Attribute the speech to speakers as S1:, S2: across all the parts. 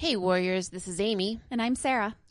S1: Hey, Warriors, this is Amy.
S2: And I'm Sarah.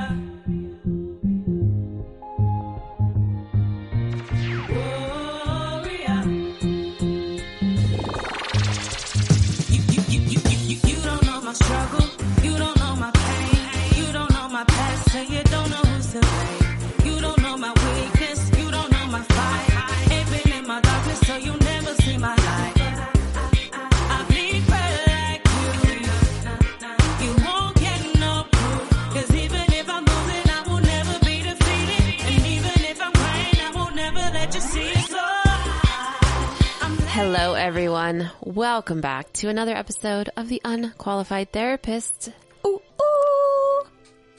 S3: Warrior.
S1: Hello, everyone. Welcome back to another episode of The Unqualified Therapist. Ooh, ooh.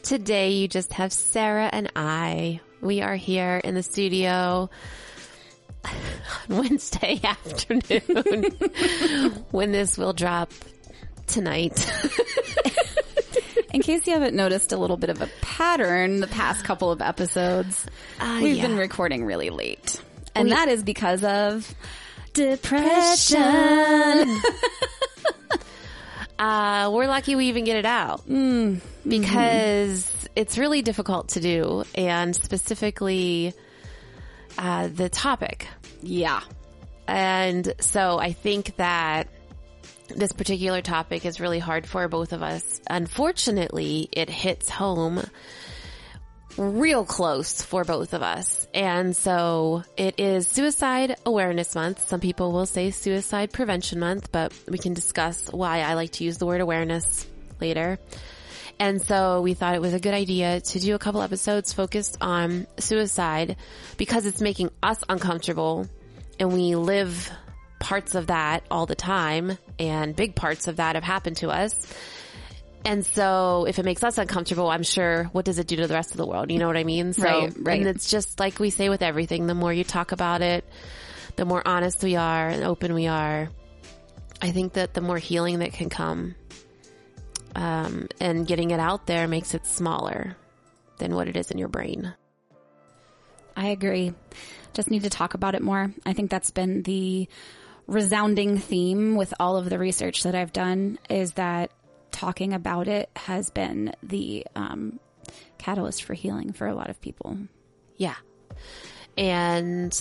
S1: Today, you just have Sarah and I. We are here in the studio on Wednesday afternoon when this will drop tonight.
S2: In case you haven't noticed a little bit of a pattern the past couple of episodes,
S1: Ah,
S2: we've
S1: yeah.
S2: been recording really late. And
S1: We-
S2: that is because of depression.
S1: Uh, we're lucky we even get it out because it's really difficult to do, and specifically uh, the topic.
S2: yeah.
S1: And so I think that this particular topic is really hard for both of us. Unfortunately, it hits home real close for both of us. And so it is Suicide Awareness Month. Some people will say Suicide Prevention Month, but we can discuss why I like to use the word awareness later. And so we thought it was a good idea to do a couple episodes focused on suicide because it's making us uncomfortable and we live parts of that all the time and big parts of that have happened to us. And so if it makes us uncomfortable, I'm sure what does it do to the rest of the world? You know what I mean? So,
S2: Right, right.
S1: And it's just like we say with everything, the more you talk about it, the more honest we are and open we are. I think that the more healing that can come, um, and getting it out there makes it smaller than what it is in your brain.
S2: I agree. Just need to talk about it more. I think that's been the resounding theme with all of the research that I've done is that talking about it has been the um, catalyst for healing for a lot of people.
S1: Yeah. And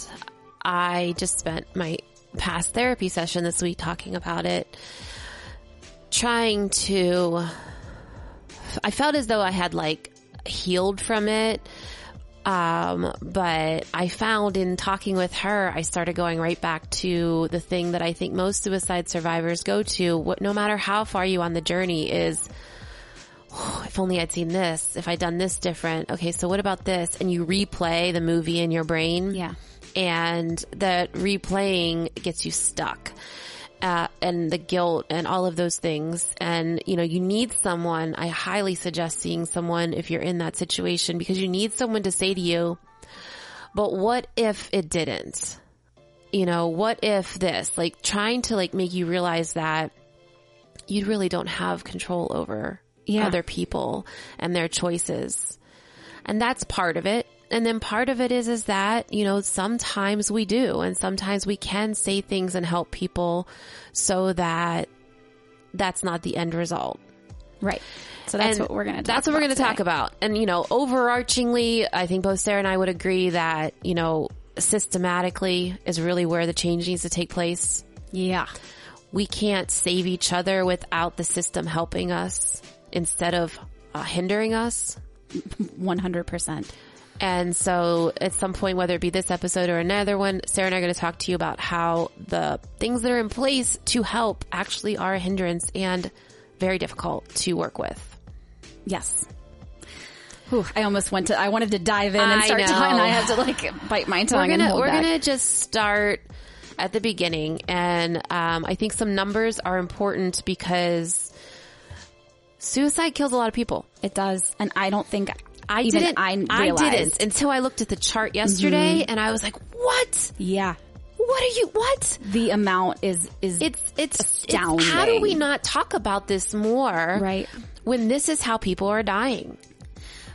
S1: I just spent my past therapy session this week talking about it, trying to, I felt as though I had like healed from it. Um, but I found in talking with her, I started going right back to the thing that I think most suicide survivors go to, what, no matter how far you on the journey is, "Oh, if only I'd seen this, if I'd done this different. Okay, so what about this? And you replay the movie in your brain.
S2: Yeah.
S1: And that replaying gets you stuck. Uh, and the guilt and all of those things. And, you know, you need someone, I highly suggest seeing someone if you're in that situation because you need someone to say to you, but what if it didn't? You know, what if this? Like trying to like make you realize that you really don't have control over
S2: Yeah.
S1: other people and their choices. And that's part of it. And then part of it is, is that, you know, sometimes we do and sometimes we can say things and help people so that that's not the end result.
S2: Right. So that's
S1: And
S2: what we're going to talk
S1: That's what we're going to talk about. And, you know, overarchingly, I think both Sarah and I would agree that, you know, systematically is really where the change needs to take place.
S2: Yeah.
S1: We can't save each other without the system helping us instead of uh, hindering us.
S2: 100%.
S1: And so at some point, whether it be this episode or another one, Sarah and I are going to talk to you about how the things that are in place to help actually are a hindrance and very difficult to work with.
S2: Yes. Whew, I almost went to, I wanted to dive in and
S1: I
S2: start
S1: know.
S2: talking and I had to like bite my tongue
S1: we're gonna we're gonna just start at the beginning, and um, I think some numbers are important because suicide kills a lot of people.
S2: It does. And I don't think
S1: I
S2: even
S1: didn't.
S2: I
S1: I
S2: realized. Mm-hmm.
S1: didn't until I looked at the chart yesterday, and I was like, "What?
S2: Yeah.
S1: What are you? What?"
S2: The amount is, is
S1: It's it's
S2: Astounding.
S1: It's, how do we not talk about this more?
S2: Right.
S1: When this is how people are dying.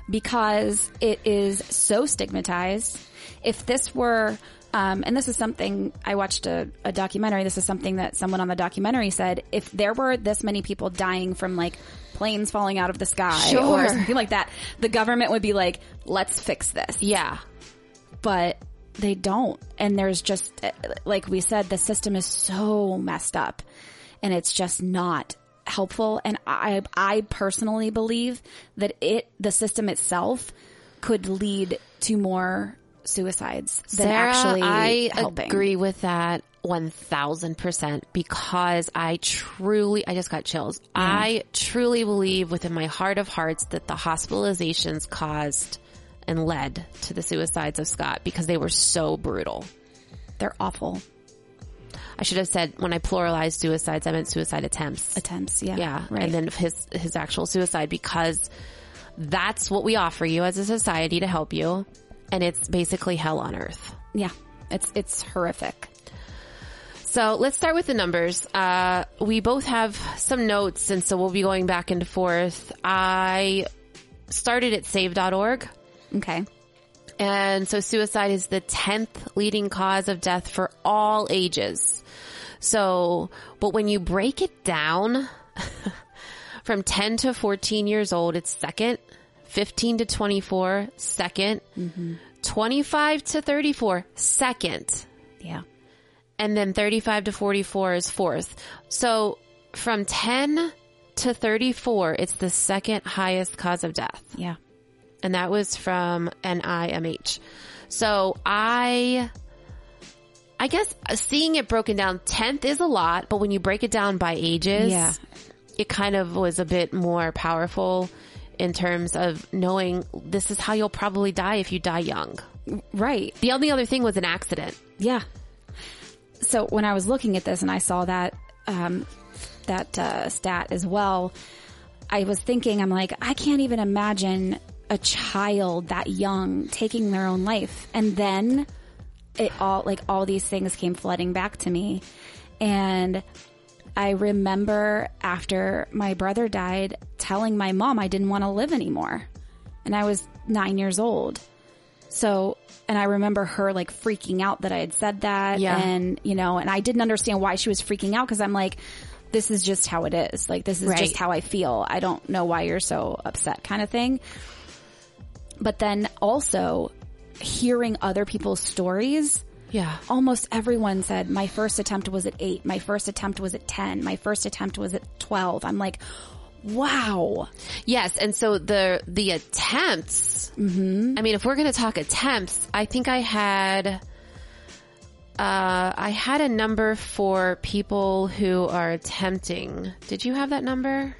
S2: because it is so stigmatized. If this were, um, and this is something I watched a, a documentary. This is something that someone on the documentary said. If there were this many people dying from like planes falling out of the sky or something like that, the government would be like, "Let's fix this."
S1: Yeah.
S2: but they don't. And there's just, uh, like we said, the system is so messed up and it's just not helpful. And I, I personally believe that it, the system itself could lead to more suicides than
S1: Sarah,
S2: actually
S1: I
S2: helping.
S1: agree with that 1000% because I truly, I just got chills. I truly believe within my heart of hearts that the hospitalizations caused and led to the suicides of Scott because they were so brutal.
S2: They're awful
S1: I should have said when I pluralized suicides, I meant suicide attempts.
S2: attempts. Yeah.
S1: Yeah.
S2: Right.
S1: And then his, his actual suicide because that's what we offer you as a society to help you. And it's basically hell on earth.
S2: yeah. It's, it's horrific.
S1: So let's start with the numbers. Uh, we both have some notes and so we'll be going back and forth. I started at save.org.
S2: Okay.
S1: And so suicide is the 10th leading cause of death for all ages. So, but when you break it down from 10 to 14 years old, it's second, 15 to 24, 2nd mm-hmm. 25 to 34, second,
S2: Yeah.
S1: and then 35 to 44 is fourth. So from 10 to 34, it's the second highest cause of death
S2: Yeah.
S1: and that was from NIMH. So I, I guess seeing it broken down, 10th is a lot, but when you break it down by ages,
S2: Yeah.
S1: it kind of was a bit more powerful in terms of knowing this is how you'll probably die if you die young.
S2: Right.
S1: The only other thing was an accident.
S2: Yeah. So when I was looking at this and I saw that um, that uh, stat as well, I was thinking, I'm like, I can't even imagine a child that young taking their own life, and then it all like all these things came flooding back to me, and I remember after my brother died, telling my mom I didn't want to live anymore, and I was nine years old. So, and I remember her like freaking out that I had said that.
S1: Yeah.
S2: And, you know, and I didn't understand why she was freaking out because I'm like, this is just how it is. Like, this is
S1: Right.
S2: just how I feel. I don't know why you're so upset kind of thing. But then also hearing other people's stories,
S1: Yeah.
S2: almost everyone said, my first attempt was at eight. My first attempt was at 10. My first attempt was at 12. I'm like, wow.
S1: Yes, and so the the attempts. Mm-hmm. I mean, if we're going to talk attempts, I think I had. Uh, I had a number for people who are attempting. Did you have that number?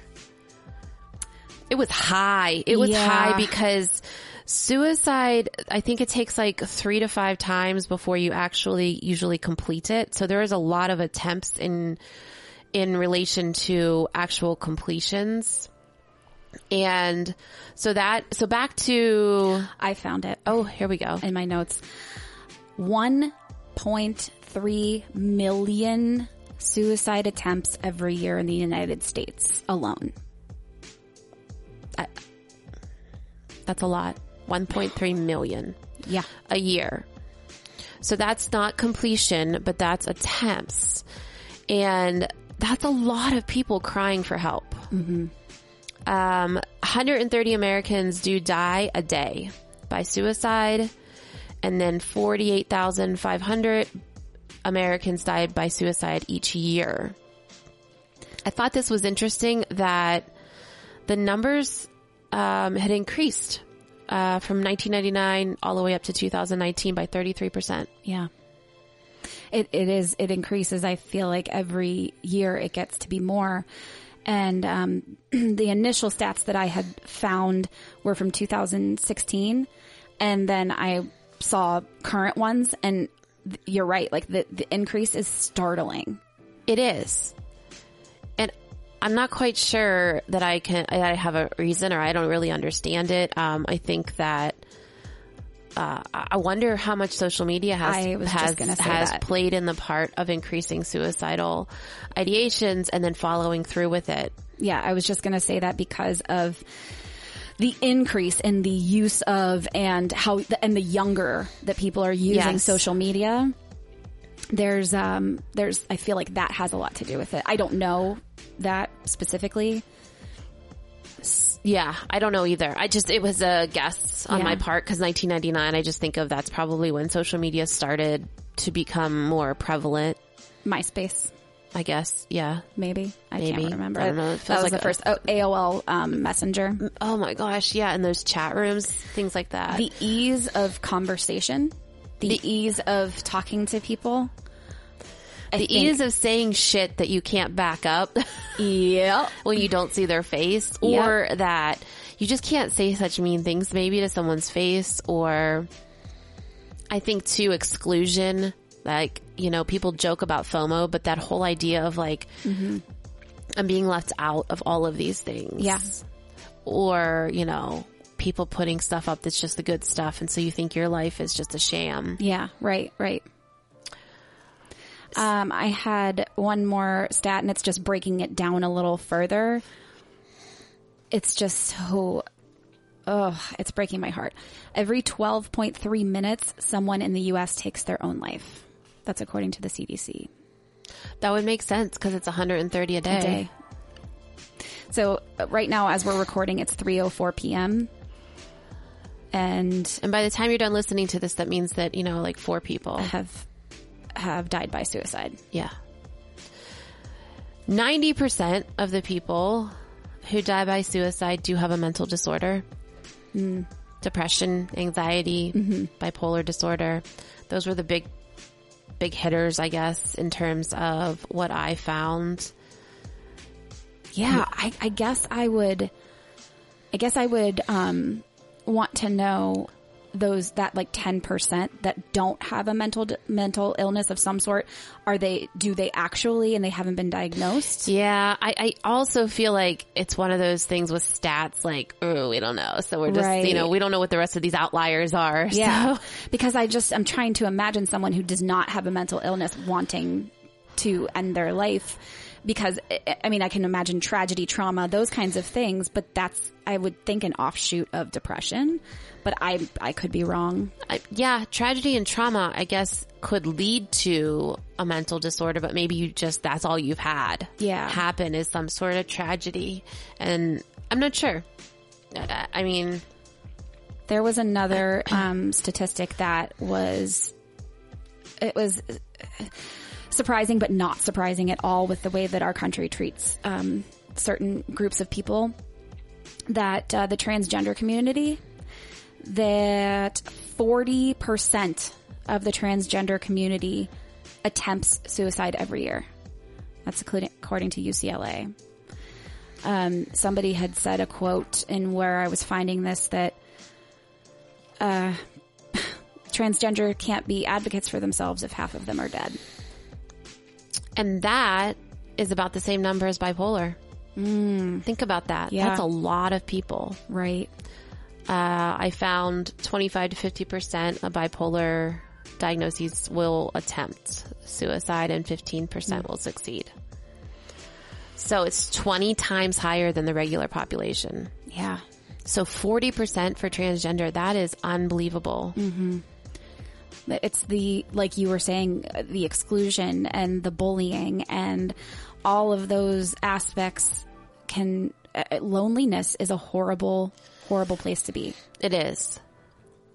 S1: It was high. It was
S2: Yeah.
S1: high because suicide, I think it takes like three to five times before you actually usually complete it. So there is a lot of attempts in, in relation to actual completions. And so that, so back to,
S2: I found it.
S1: oh, here we go.
S2: in my notes. 1.3 million suicide attempts every year in the United States alone.
S1: That's a lot. 1.3 million
S2: Yeah.
S1: a year. So that's not completion, but that's attempts. And that's a lot of people crying for help. Um, 130 Americans do die a day by suicide, and then 48,500 Americans died by suicide each year. I thought this was interesting that the numbers um, had increased uh, from 1999 all the way up to 2019 by 33%.
S2: Yeah. It, it is, it increases. I feel like every year it gets to be more. And, um, the initial stats that I had found were from 2016. And then I saw current ones and th- you're right. Like the, the increase is startling.
S1: It is. I'm not quite sure that I can, I have a reason or I don't really understand it. Um, I think that, uh, I wonder how much social media has,
S2: I was just
S1: has, has
S2: that.
S1: played in the part of increasing suicidal ideations and then following through with it.
S2: Yeah, I was just going to say that because of the increase in the use of and how and the younger that people are using
S1: Yes.
S2: social media. There's um there's I feel like that has a lot to do with it. I don't know that specifically.
S1: Yeah, I don't know either. I just, it was a guess on
S2: Yeah.
S1: my part because 1999, I just think of that's probably when social media started to become more prevalent,
S2: MySpace,
S1: I guess. Yeah.
S2: maybe. I
S1: Maybe.
S2: can't remember.
S1: I don't know. It
S2: That was
S1: like
S2: the
S1: a-
S2: first oh, AOL um, Messenger.
S1: Oh my gosh. Yeah. And those chat rooms, things like that.
S2: The ease of conversation, the, ease of talking to people. I
S1: the
S2: think-
S1: ease of saying shit that you can't back up
S2: Yep.
S1: when you don't see their face
S2: Yep.
S1: or that you just can't say such mean things maybe to someone's face or I think too exclusion like you know people joke about FOMO but that whole idea of like mm-hmm. I'm being left out of all of these things
S2: Yeah.
S1: or you know people putting stuff up that's just the good stuff and so you think your life is just a sham
S2: Yeah, right, right. Um, I had one more stat, and it's just breaking it down a little further. It's just so, Oh, it's breaking my heart. Every 12.3 minutes, someone in the U.S. takes their own life. That's according to the CDC.
S1: that would make sense because it's 130 a day.
S2: A day. So uh, right now, as we're recording, it's 3:04 p.m. And
S1: and by the time you're done listening to this that means that you know like four people
S2: have have died by suicide.
S1: Yeah. 90% of the people who die by suicide do have a mental disorder. Hmm. Depression, anxiety, mm-hmm. bipolar disorder. Those were the big, big hitters, I guess, in terms of what I found.
S2: Yeah, hmm. I, I guess I would. I guess I would um, want to know those that like ten percent that don't have a mental mental illness of some sort. Are they? Do they actually? And they haven't been diagnosed.
S1: Yeah, I, I also feel like it's one of those things with stats, like, oh, we don't know. So we're just,
S2: Right.
S1: you know, we don't know what the rest of these outliers are.
S2: Yeah,
S1: So-
S2: because I just I'm trying to imagine someone who does not have a mental illness wanting to end their life. Because I- mean, I can imagine tragedy, trauma, those kinds of things, but that's I would think an offshoot of depression. But I I could be wrong.
S1: I, yeah, tragedy and trauma, I guess, could lead to a mental disorder, but maybe you just, that's all you've had.
S2: Yeah.
S1: Happen is some sort of tragedy. And I'm not sure. I, I mean,
S2: There was another um, statistic that was it was surprising, but not surprising at all with the way that our country treats um, certain groups of people. That uh, the transgender community, that forty percent of the transgender community attempts suicide every year. That's according to UCLA. Um, somebody had said a quote in where I was finding this that uh, transgender can't be advocates for themselves if half of them are dead.
S1: And that is about the same number as bipolar. Mm. Think about that.
S2: Yeah.
S1: That's a lot of people.
S2: Right.
S1: Uh, I found 25 to 50% of bipolar diagnoses will attempt suicide and 15% mm. will succeed. So it's 20 times higher than the regular population.
S2: Yeah.
S1: So 40% for transgender, that is unbelievable. Mm-hmm.
S2: It's the, like you were saying, the exclusion and the bullying and all of those aspects can, uh, loneliness is a horrible, horrible place to be.
S1: It is.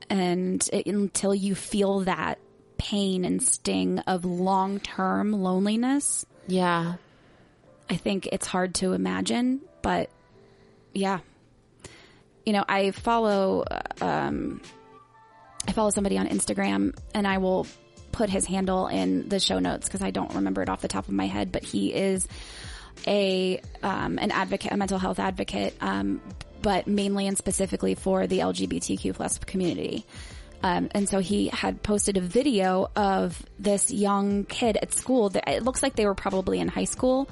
S2: And it, until you feel that pain and sting of long term loneliness,
S1: Yeah.
S2: I think it's hard to imagine, but yeah. You know, I follow, uh, um, I follow somebody on Instagram and I will put his handle in the show notes because I don't remember it off the top of my head, but he is a, um, an advocate, a mental health advocate, um, but mainly and specifically for the LGBTQ plus community. Um, and so he had posted a video of this young kid at school that it looks like they were probably in high school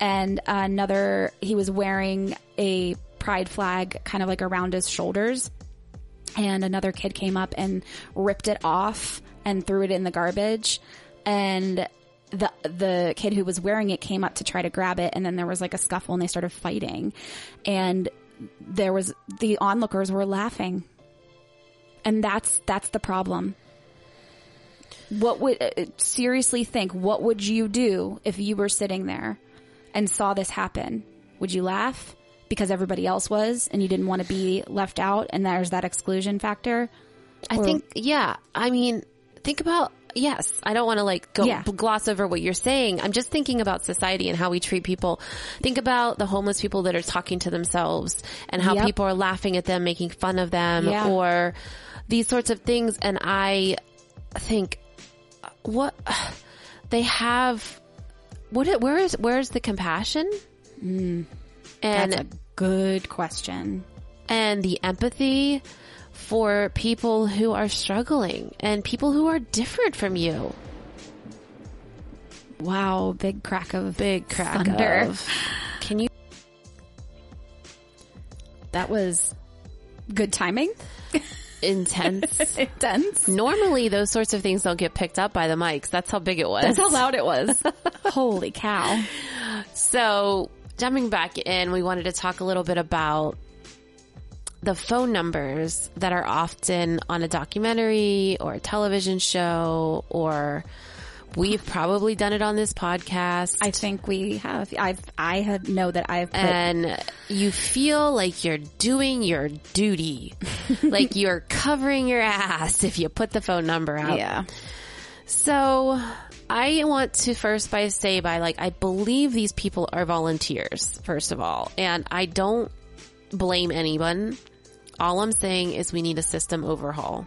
S2: and another he was wearing a pride flag kind of like around his shoulders and another kid came up and ripped it off and threw it in the garbage. And the the kid who was wearing it came up to try to grab it. And then there was like a scuffle and they started fighting. And there was the onlookers were laughing. And that's that's the problem. What would uh, seriously think what would you do if you were sitting there and saw this happen? Would you laugh because everybody else was and you didn't want to be left out and there's that exclusion factor
S1: I
S2: Or-
S1: think, yeah. I mean, think about, yes, I don't want to like go
S2: Yeah.
S1: gloss over what you're saying. I'm just thinking about society and how we treat people. Think about the homeless people that are talking to themselves and how
S2: Yep.
S1: people are laughing at them, making fun of them
S2: Yeah.
S1: or these sorts of things. And I think uh, what they have, what, where is, where is the compassion? Hmm. And
S2: that's a good question
S1: and the empathy for people who are struggling and people who are different from you.
S2: wow big crack of a
S1: Big crack
S2: thunder.
S1: of. Can you?
S2: that was good timing
S1: Intense.
S2: intense
S1: Normally, those sorts of things don't get picked up by the mics. That's how big it was.
S2: that's how loud it was holy cow
S1: So, jumping back in, we wanted to talk a little bit about the phone numbers that are often on a documentary or a television show, or we've probably done it on this podcast.
S2: I think we have. I've I have know that I've put
S1: and you feel like you're doing your duty, like you're covering your ass if you put the phone number out.
S2: yeah.
S1: So I want to first by say by like I believe these people are volunteers first of all, and I don't blame anyone. All I'm saying is we need a system overhaul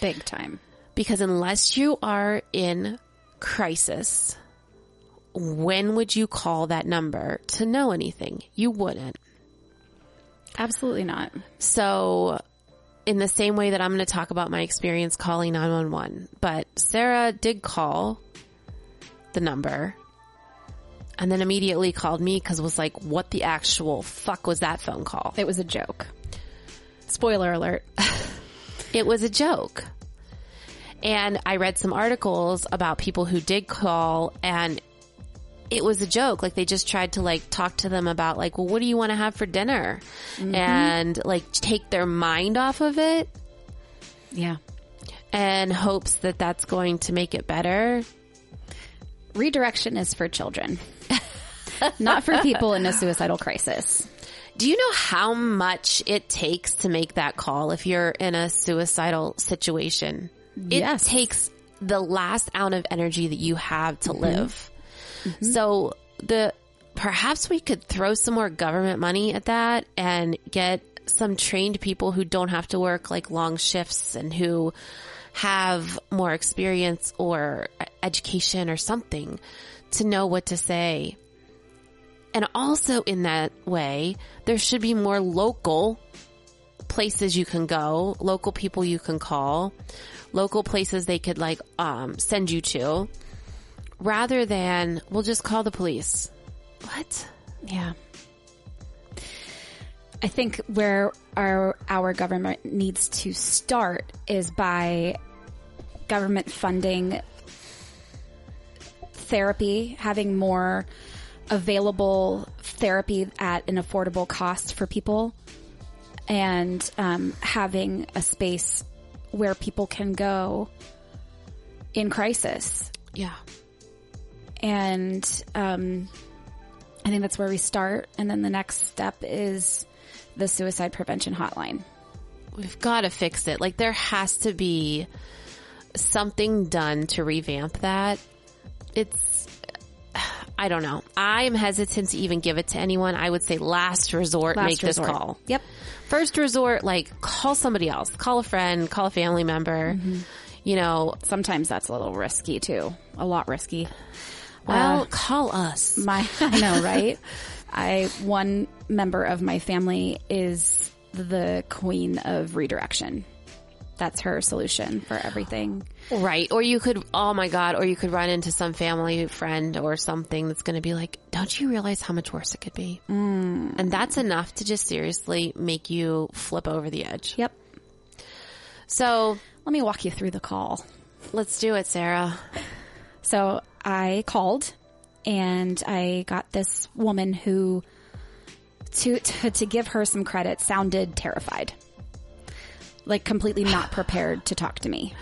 S2: Big time.
S1: because unless you are in crisis, when would you call that number to know anything? You wouldn't.
S2: Absolutely not.
S1: So, in the same way that I'm going to talk about my experience calling 911, but Sarah did call the number and then immediately called me because was like, what the actual fuck was that phone call?
S2: It was a joke. Spoiler alert.
S1: It was a joke. And I read some articles about people who did call and it was a joke. Like they just tried to like talk to them about like, well, what do you want to have for dinner? Mm-hmm. And like take their mind off of it.
S2: Yeah.
S1: and hopes that that's going to make it better.
S2: Redirection is for children. not for people in a suicidal crisis.
S1: Do you know how much it takes to make that call if you're in a suicidal situation?
S2: Yes.
S1: It takes the last ounce of energy that you have to mm-hmm. live. So the perhaps we could throw some more government money at that and get some trained people who don't have to work like long shifts and who have more experience or education or something to know what to say. And also in that way, there should be more local places you can go, local people you can call, local places they could like um, send you to, rather than we'll just call the police. What?
S2: Yeah. I think where our our government needs to start is by government funding therapy, having more available therapy at an affordable cost for people, and um, having a space where people can go in crisis.
S1: Yeah.
S2: And um, I think that's where we start. And then the next step is the suicide prevention hotline.
S1: We've got to fix it. Like there has to be something done to revamp that. It's, I don't know. I'm hesitant to even give it to anyone. I would say last resort,
S2: Last
S1: make
S2: resort.
S1: this call.
S2: Yep.
S1: First resort, like call somebody else, call a friend, call a family member. You know,
S2: Sometimes that's a little risky too. A lot risky.
S1: Well,
S2: Uh,
S1: call us.
S2: My, I know, right? I, one member of my family is the queen of redirection. that's her solution for everything.
S1: Right. Or you could, oh my God, or you could run into some family friend or something that's going to be like, don't you realize how much worse it could be? Mm. And that's enough to just seriously make you flip over the edge.
S2: Yep.
S1: So
S2: Let me walk you through the call.
S1: let's do it, Sarah.
S2: So I called and I got this woman who, to, to, to give her some credit, sounded terrified. Like completely not prepared to talk to me.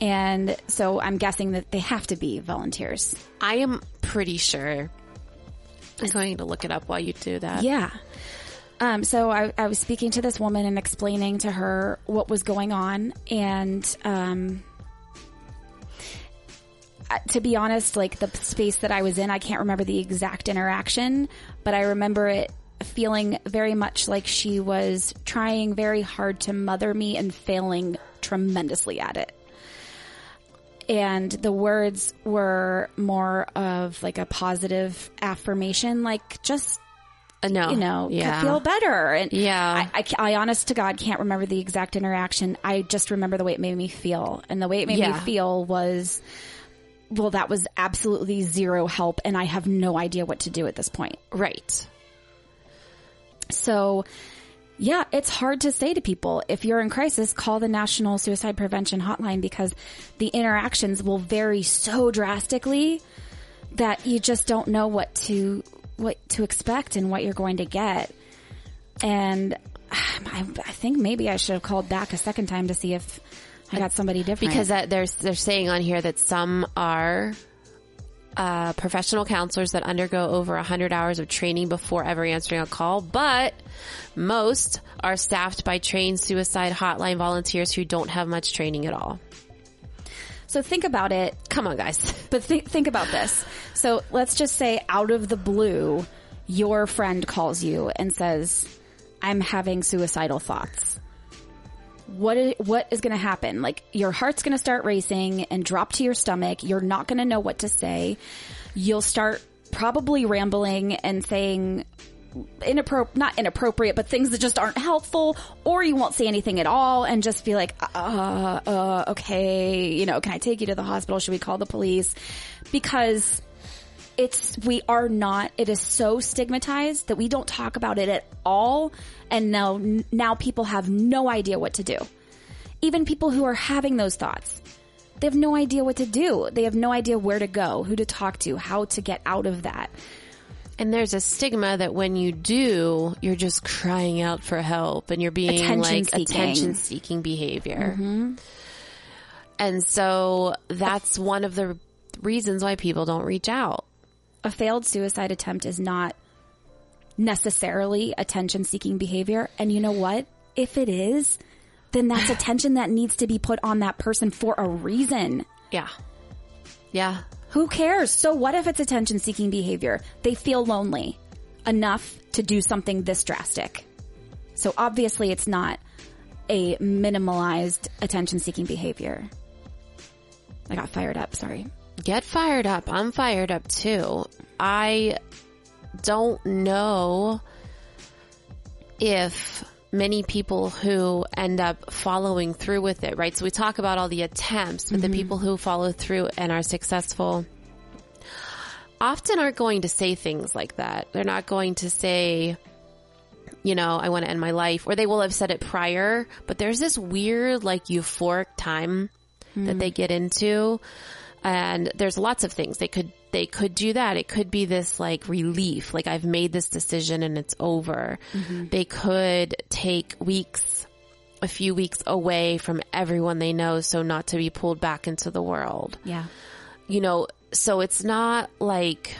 S2: And so I'm guessing that they have to be volunteers.
S1: I am pretty sure. I'm going to look it up while you do that.
S2: Yeah. Um, so I, I was speaking to this woman and explaining to her what was going on, and um, to be honest, like the space that I was in, I can't remember the exact interaction, but I remember it feeling very much like she was trying very hard to mother me and failing tremendously at it. And the words were more of like a positive affirmation, like just
S1: Uh, no.
S2: you know,
S1: yeah.
S2: feel better. And
S1: Yeah.
S2: I, I, I honest to God can't remember the exact interaction. I just remember the way it made me feel. And the way it made
S1: Yeah.
S2: me feel was, well, that was absolutely zero help. And I have no idea what to do at this point.
S1: Right.
S2: So, yeah, it's hard to say to people if you're in crisis, call the National Suicide Prevention Hotline because the interactions will vary so drastically that you just don't know what to what to expect and what you're going to get. And I, I think maybe I should have called back a second time to see if I got somebody different.
S1: Because that there's they're saying on here that some are uh, professional counselors that undergo over 100 hours of training before ever answering a call, but most are staffed by trained suicide hotline volunteers who don't have much training at all.
S2: so think about it.
S1: Come on, guys.
S2: But think think about this. So let's just say out of the blue, your friend calls you and says, "I'm having suicidal thoughts." What is, what is going to happen? Like your heart's going to start racing and drop to your stomach. You're not going to know what to say. You'll start probably rambling and saying inappropriate, not inappropriate, but things that just aren't helpful, or you won't say anything at all and just be like, uh, uh, okay, you know, can I take you to the hospital? Should we call the police? Because it's, we are not, it is so stigmatized that we don't talk about it at all. And now, now people have no idea what to do. Even people who are having those thoughts, they have no idea what to do. They have no idea where to go, who to talk to, how to get out of that.
S1: And there's a stigma that when you do, you're just crying out for help and you're being
S2: Attention
S1: like
S2: seeking.
S1: attention seeking behavior. Mm-hmm. And so that's one of the reasons why people don't reach out.
S2: A failed suicide attempt is not necessarily attention seeking behavior. And you know what? If it is, then that's attention that needs to be put on that person for a reason.
S1: Yeah. Yeah.
S2: Who cares? So what if it's attention seeking behavior? They feel lonely enough to do something this drastic. So obviously it's not a minimalized attention seeking behavior. I got fired up, sorry.
S1: Get fired up. I'm fired up too. I don't know if many people who end up following through with it, right? So we talk about all the attempts, but the mm-hmm. people who follow through and are successful often aren't going to say things like that. They're not going to say, you know, I want to end my life, or they will have said it prior, but there's this weird, like, euphoric time that mm-hmm. they get into. And there's lots of things they could, they could do that. It could be this like relief, like I've made this decision and it's over. Mm-hmm. They could take weeks, a few weeks away from everyone they know so not to be pulled back into the world
S2: Yeah.
S1: you know, so it's not like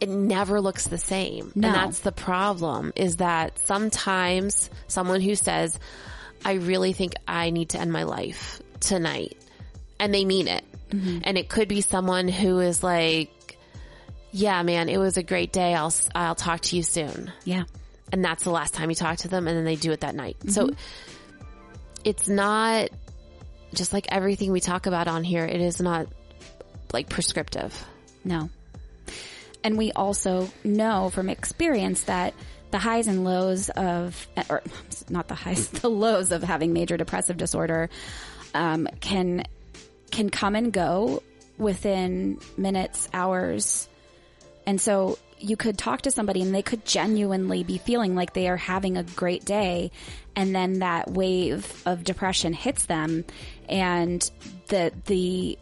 S1: it never looks the same.
S2: No.
S1: And that's the problem is that sometimes someone who says, I really think I need to end my life tonight and they mean it. And it could be someone who is like, yeah, man, it was a great day. I'll, I'll talk to you soon.
S2: Yeah.
S1: And that's the last time you talk to them and then they do it that night. So it's not just like everything we talk about on here. It is not like prescriptive.
S2: No. And we also know from experience that the highs and lows of, or not the highs, the lows of having major depressive disorder um, can can come and go within minutes, hours, and so you could talk to somebody and they could genuinely be feeling like they are having a great day, and then that wave of depression hits them, and the the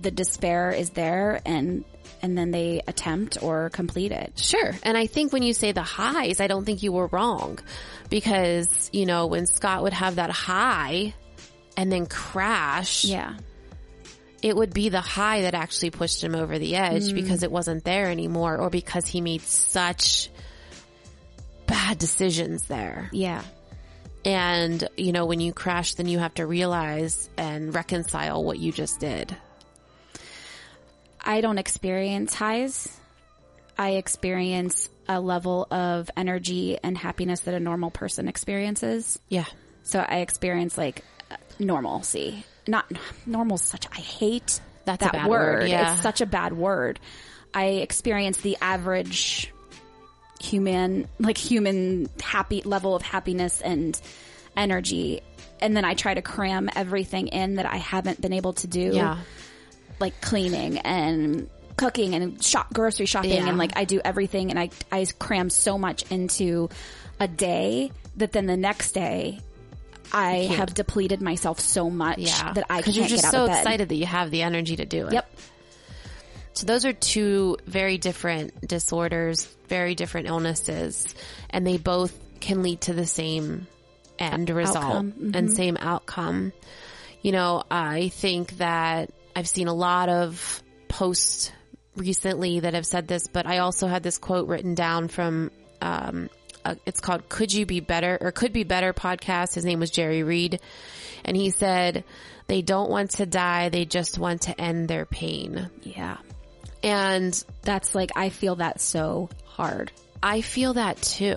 S2: the despair is there and and then they attempt or complete it.
S1: Sure. And I think when you say the highs, I don't think you were wrong because, you know, when Scott would have that high and then crash,
S2: Yeah.
S1: It would be the high that actually pushed him over the edge
S2: Mm.
S1: because it wasn't there anymore or because he made such bad decisions there.
S2: Yeah.
S1: And, you know, when you crash, then you have to realize and reconcile what you just did.
S2: I don't experience highs. I experience a level of energy and happiness that a normal person experiences.
S1: Yeah.
S2: So I experience like normalcy. Not normal. Such I hate
S1: That's
S2: that
S1: bad word, yeah.
S2: It's such a bad word. I experience the average human, like human happy level of happiness and energy, and then I try to cram everything in that I haven't been able to do
S1: Yeah.
S2: like cleaning and cooking and shop grocery shopping
S1: Yeah.
S2: and like I do everything and I I cram so much into a day that then the next day I have depleted myself so much
S1: Yeah.
S2: that I can't
S1: you're just so excited that you have the energy to do it.
S2: Yep.
S1: So those are two very different disorders, very different illnesses, and they both can lead to the same end result
S2: mm-hmm.
S1: and same outcome. You know, I think that I've seen a lot of posts recently that have said this, but I also had this quote written down from, um, uh, it's called Could You Be Better or Could Be Better podcast. His name was Jerry Reed. And he said, they don't want to die. They just want to end their pain.
S2: Yeah.
S1: And
S2: That's like I feel that so hard.
S1: I feel that too.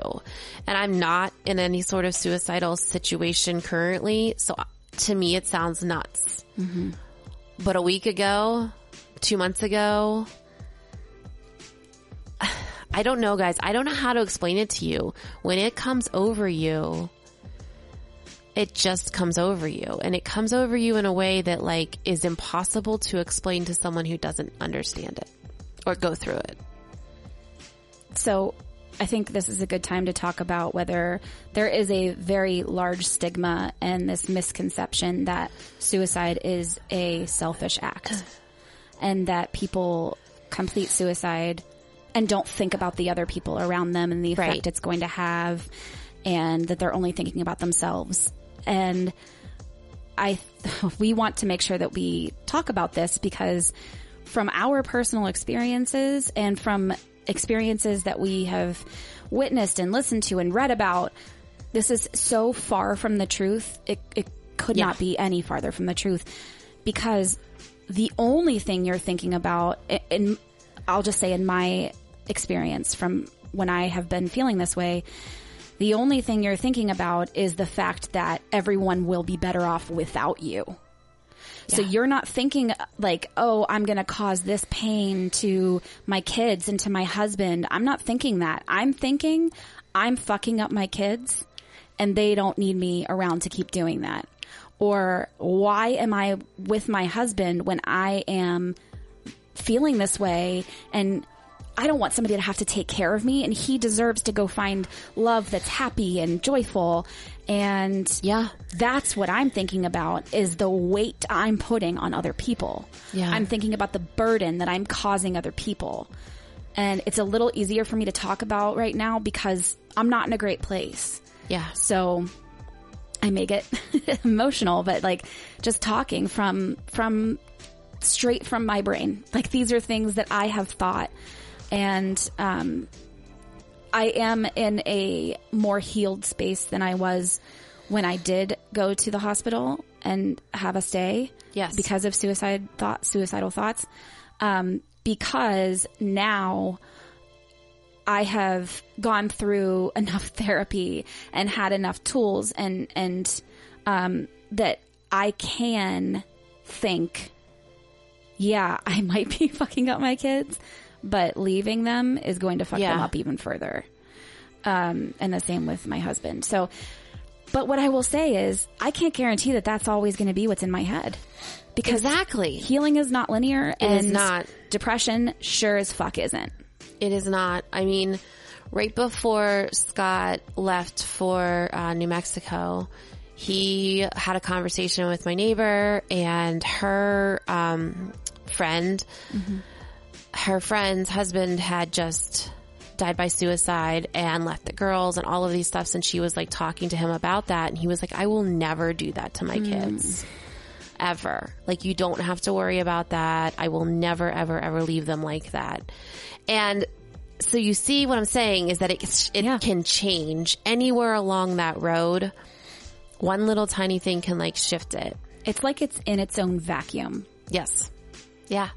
S1: And I'm not in any sort of suicidal situation currently. So to me, it sounds nuts. But a week ago, two months ago, I don't know, guys. I don't know how to explain it to you. When it comes over you, it just comes over you. And it comes over you in a way that like is impossible to explain to someone who doesn't understand it or go through it.
S2: So I think this is a good time to talk about whether there is a very large stigma and this misconception that suicide is a selfish act and that people complete suicide and don't think about the other people around them and the effect
S1: Right.
S2: it's going to have and that they're only thinking about themselves. And I, we want to make sure that we talk about this because from our personal experiences and from experiences that we have witnessed and listened to and read about, this is so far from the truth. It, it could
S1: Yeah.
S2: not be any farther from the truth because the only thing you're thinking about, in, I'll just say in my experience from when I have been feeling this way, the only thing you're thinking about is the fact that everyone will be better off without you. So
S1: Yeah.
S2: you're not thinking like, oh, I'm going to cause this pain to my kids and to my husband. I'm not thinking that. I'm thinking I'm fucking up my kids and they don't need me around to keep doing that. Or why am I with my husband when I am feeling this way and I don't want somebody to have to take care of me and he deserves to go find love that's happy and joyful and
S1: Yeah.
S2: that's what I'm thinking about is the weight I'm putting on other people.
S1: Yeah.
S2: I'm thinking about the burden that I'm causing other people. And it's a little easier for me to talk about right now because I'm not in a great place.
S1: Yeah.
S2: So I may get emotional, but like just talking from from straight from my brain. Like these are things that I have thought and um I am in a more healed space than I was when I did go to the hospital and have a stay.
S1: Yes.
S2: Because of suicide thought suicidal thoughts. Um because now I have gone through enough therapy and had enough tools and and um, that I can think, yeah, I might be fucking up my kids, but leaving them is going to fuck them up even further. Um, and the same with my husband. So, but what I will say is, I can't guarantee that that's always going to be what's in my head because
S1: Exactly.
S2: healing is not linear,
S1: It
S2: and
S1: is not.
S2: depression sure as fuck isn't.
S1: It is not. I mean, right before Scott left for uh, New Mexico, he had a conversation with my neighbor and her um, friend. Her friend's husband had just died by suicide and left the girls and all of these stuffs. And she was like talking to him about that. And he was like, I will never do that to my hmm. kids. Ever. Like, you don't have to worry about that. I will never, ever, ever leave them like that. And so you see what I'm saying is that it, it
S2: Yeah.
S1: can change anywhere along that road. One little tiny thing can like shift it.
S2: It's like it's in its own vacuum
S1: Yes. Yeah.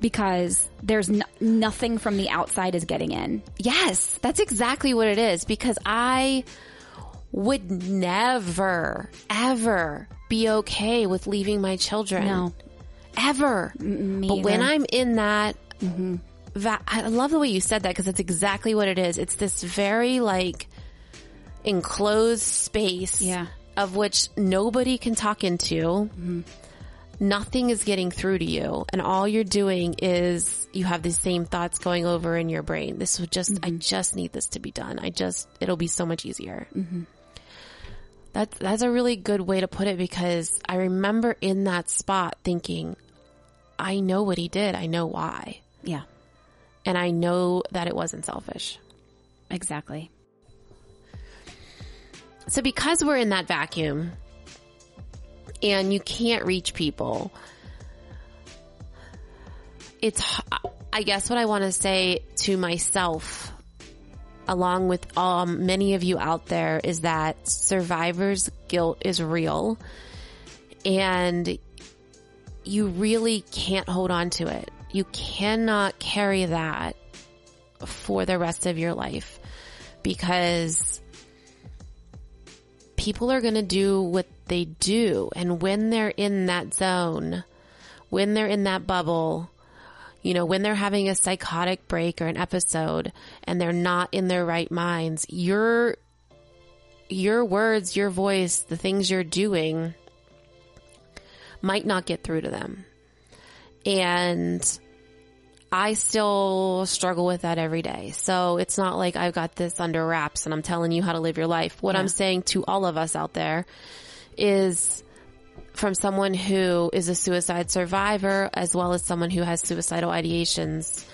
S2: Because there's no, nothing from the outside is getting in.
S1: Yes, that's exactly what it is because I would never, ever be okay with leaving my children.
S2: No.
S1: Ever.
S2: me
S1: but when. I'm in that, mm-hmm. va- I love the way you said that because it's exactly what it is. It's this very like enclosed space
S2: Yeah.
S1: of which nobody can talk into. Mm-hmm. Nothing is getting through to you, and all you're doing is you have the same thoughts going over in your brain. This would just, I mm-hmm. just need this to be done. I just, it'll be so much easier. Mm-hmm. That's that's a really good way to put it because I remember in that spot thinking, I know what he did. I know why,
S2: Yeah,
S1: and I know that it wasn't selfish.
S2: exactly.
S1: So because we're in that vacuum and you can't reach people, it's, I guess what I want to say to myself along with um, many of you out there is that survivor's guilt is real and you really can't hold on to it. You cannot carry that for the rest of your life because people are going to do what they do. And when they're in that zone, when they're in that bubble, you know, when they're having a psychotic break or an episode and they're not in their right minds, your, your words, your voice, the things you're doing might not get through to them. And I still struggle with that every day. So it's not like I've got this under wraps and I'm telling you how to live your life. What I'm saying to all of us out there is from someone who is a suicide survivor as well as someone who has suicidal ideations.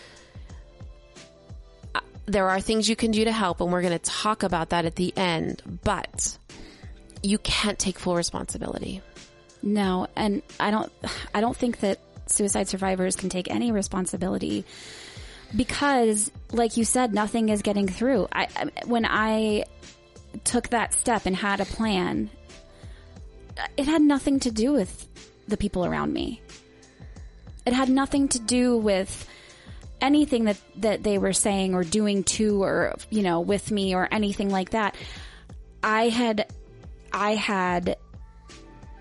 S1: There are things you can do to help and we're going to talk about that at the end, but you can't take full responsibility.
S2: No, and I don't I don't think that suicide survivors can take any responsibility because like you said nothing is getting through. I when I took that step and had a plan it had nothing to do with the people around me. It had nothing to do with anything that that they were saying or doing to or you know with me or anything like that. I had I had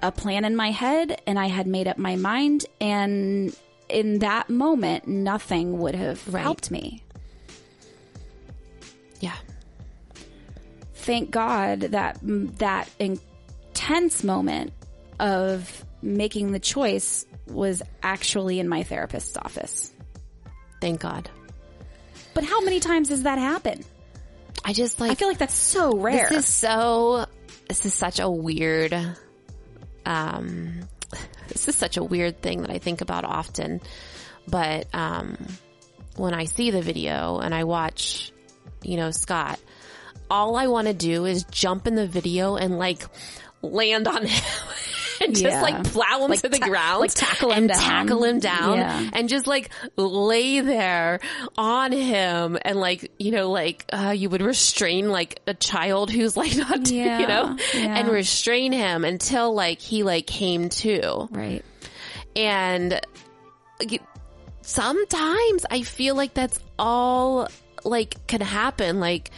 S2: a plan in my head and I had made up my mind and in that moment nothing would have helped me.
S1: Yeah.
S2: Thank God that that intense moment of making the choice was actually in my therapist's office.
S1: Thank God.
S2: But how many times does that happen?
S1: I just like
S2: I feel like that's so rare.
S1: This is so. This is such a weird. Um, this is such a weird thing that I think about often. But um, when I see the video and I watch, you know, Scott, all I want to do is jump in the video and like land on him. And just
S2: Yeah.
S1: like plow him
S2: Like
S1: to the
S2: ta-
S1: ground,
S2: like tackle him
S1: and
S2: down.
S1: tackle him down,
S2: Yeah.
S1: and just like lay there on him and like you know like uh, you would restrain like a child who's like not
S2: Yeah,
S1: you know and restrain him until like he like came to
S2: right.
S1: and sometimes I feel like that's all like can happen like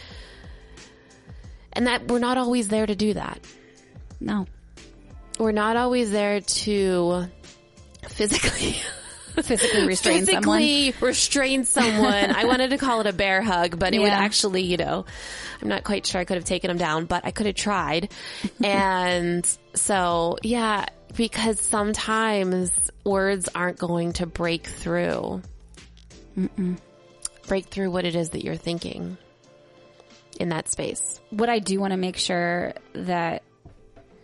S1: and that we're not always there to do that
S2: No.
S1: We're not always there to physically
S2: physically restrain someone.
S1: physically restrain someone. I wanted to call it a bear hug, but it would actually, you know, I'm not quite sure I could have taken him down, but I could have tried. and so, yeah, because sometimes words aren't going to break through. Break through what it is that you're thinking in that space.
S2: what I do want to make sure that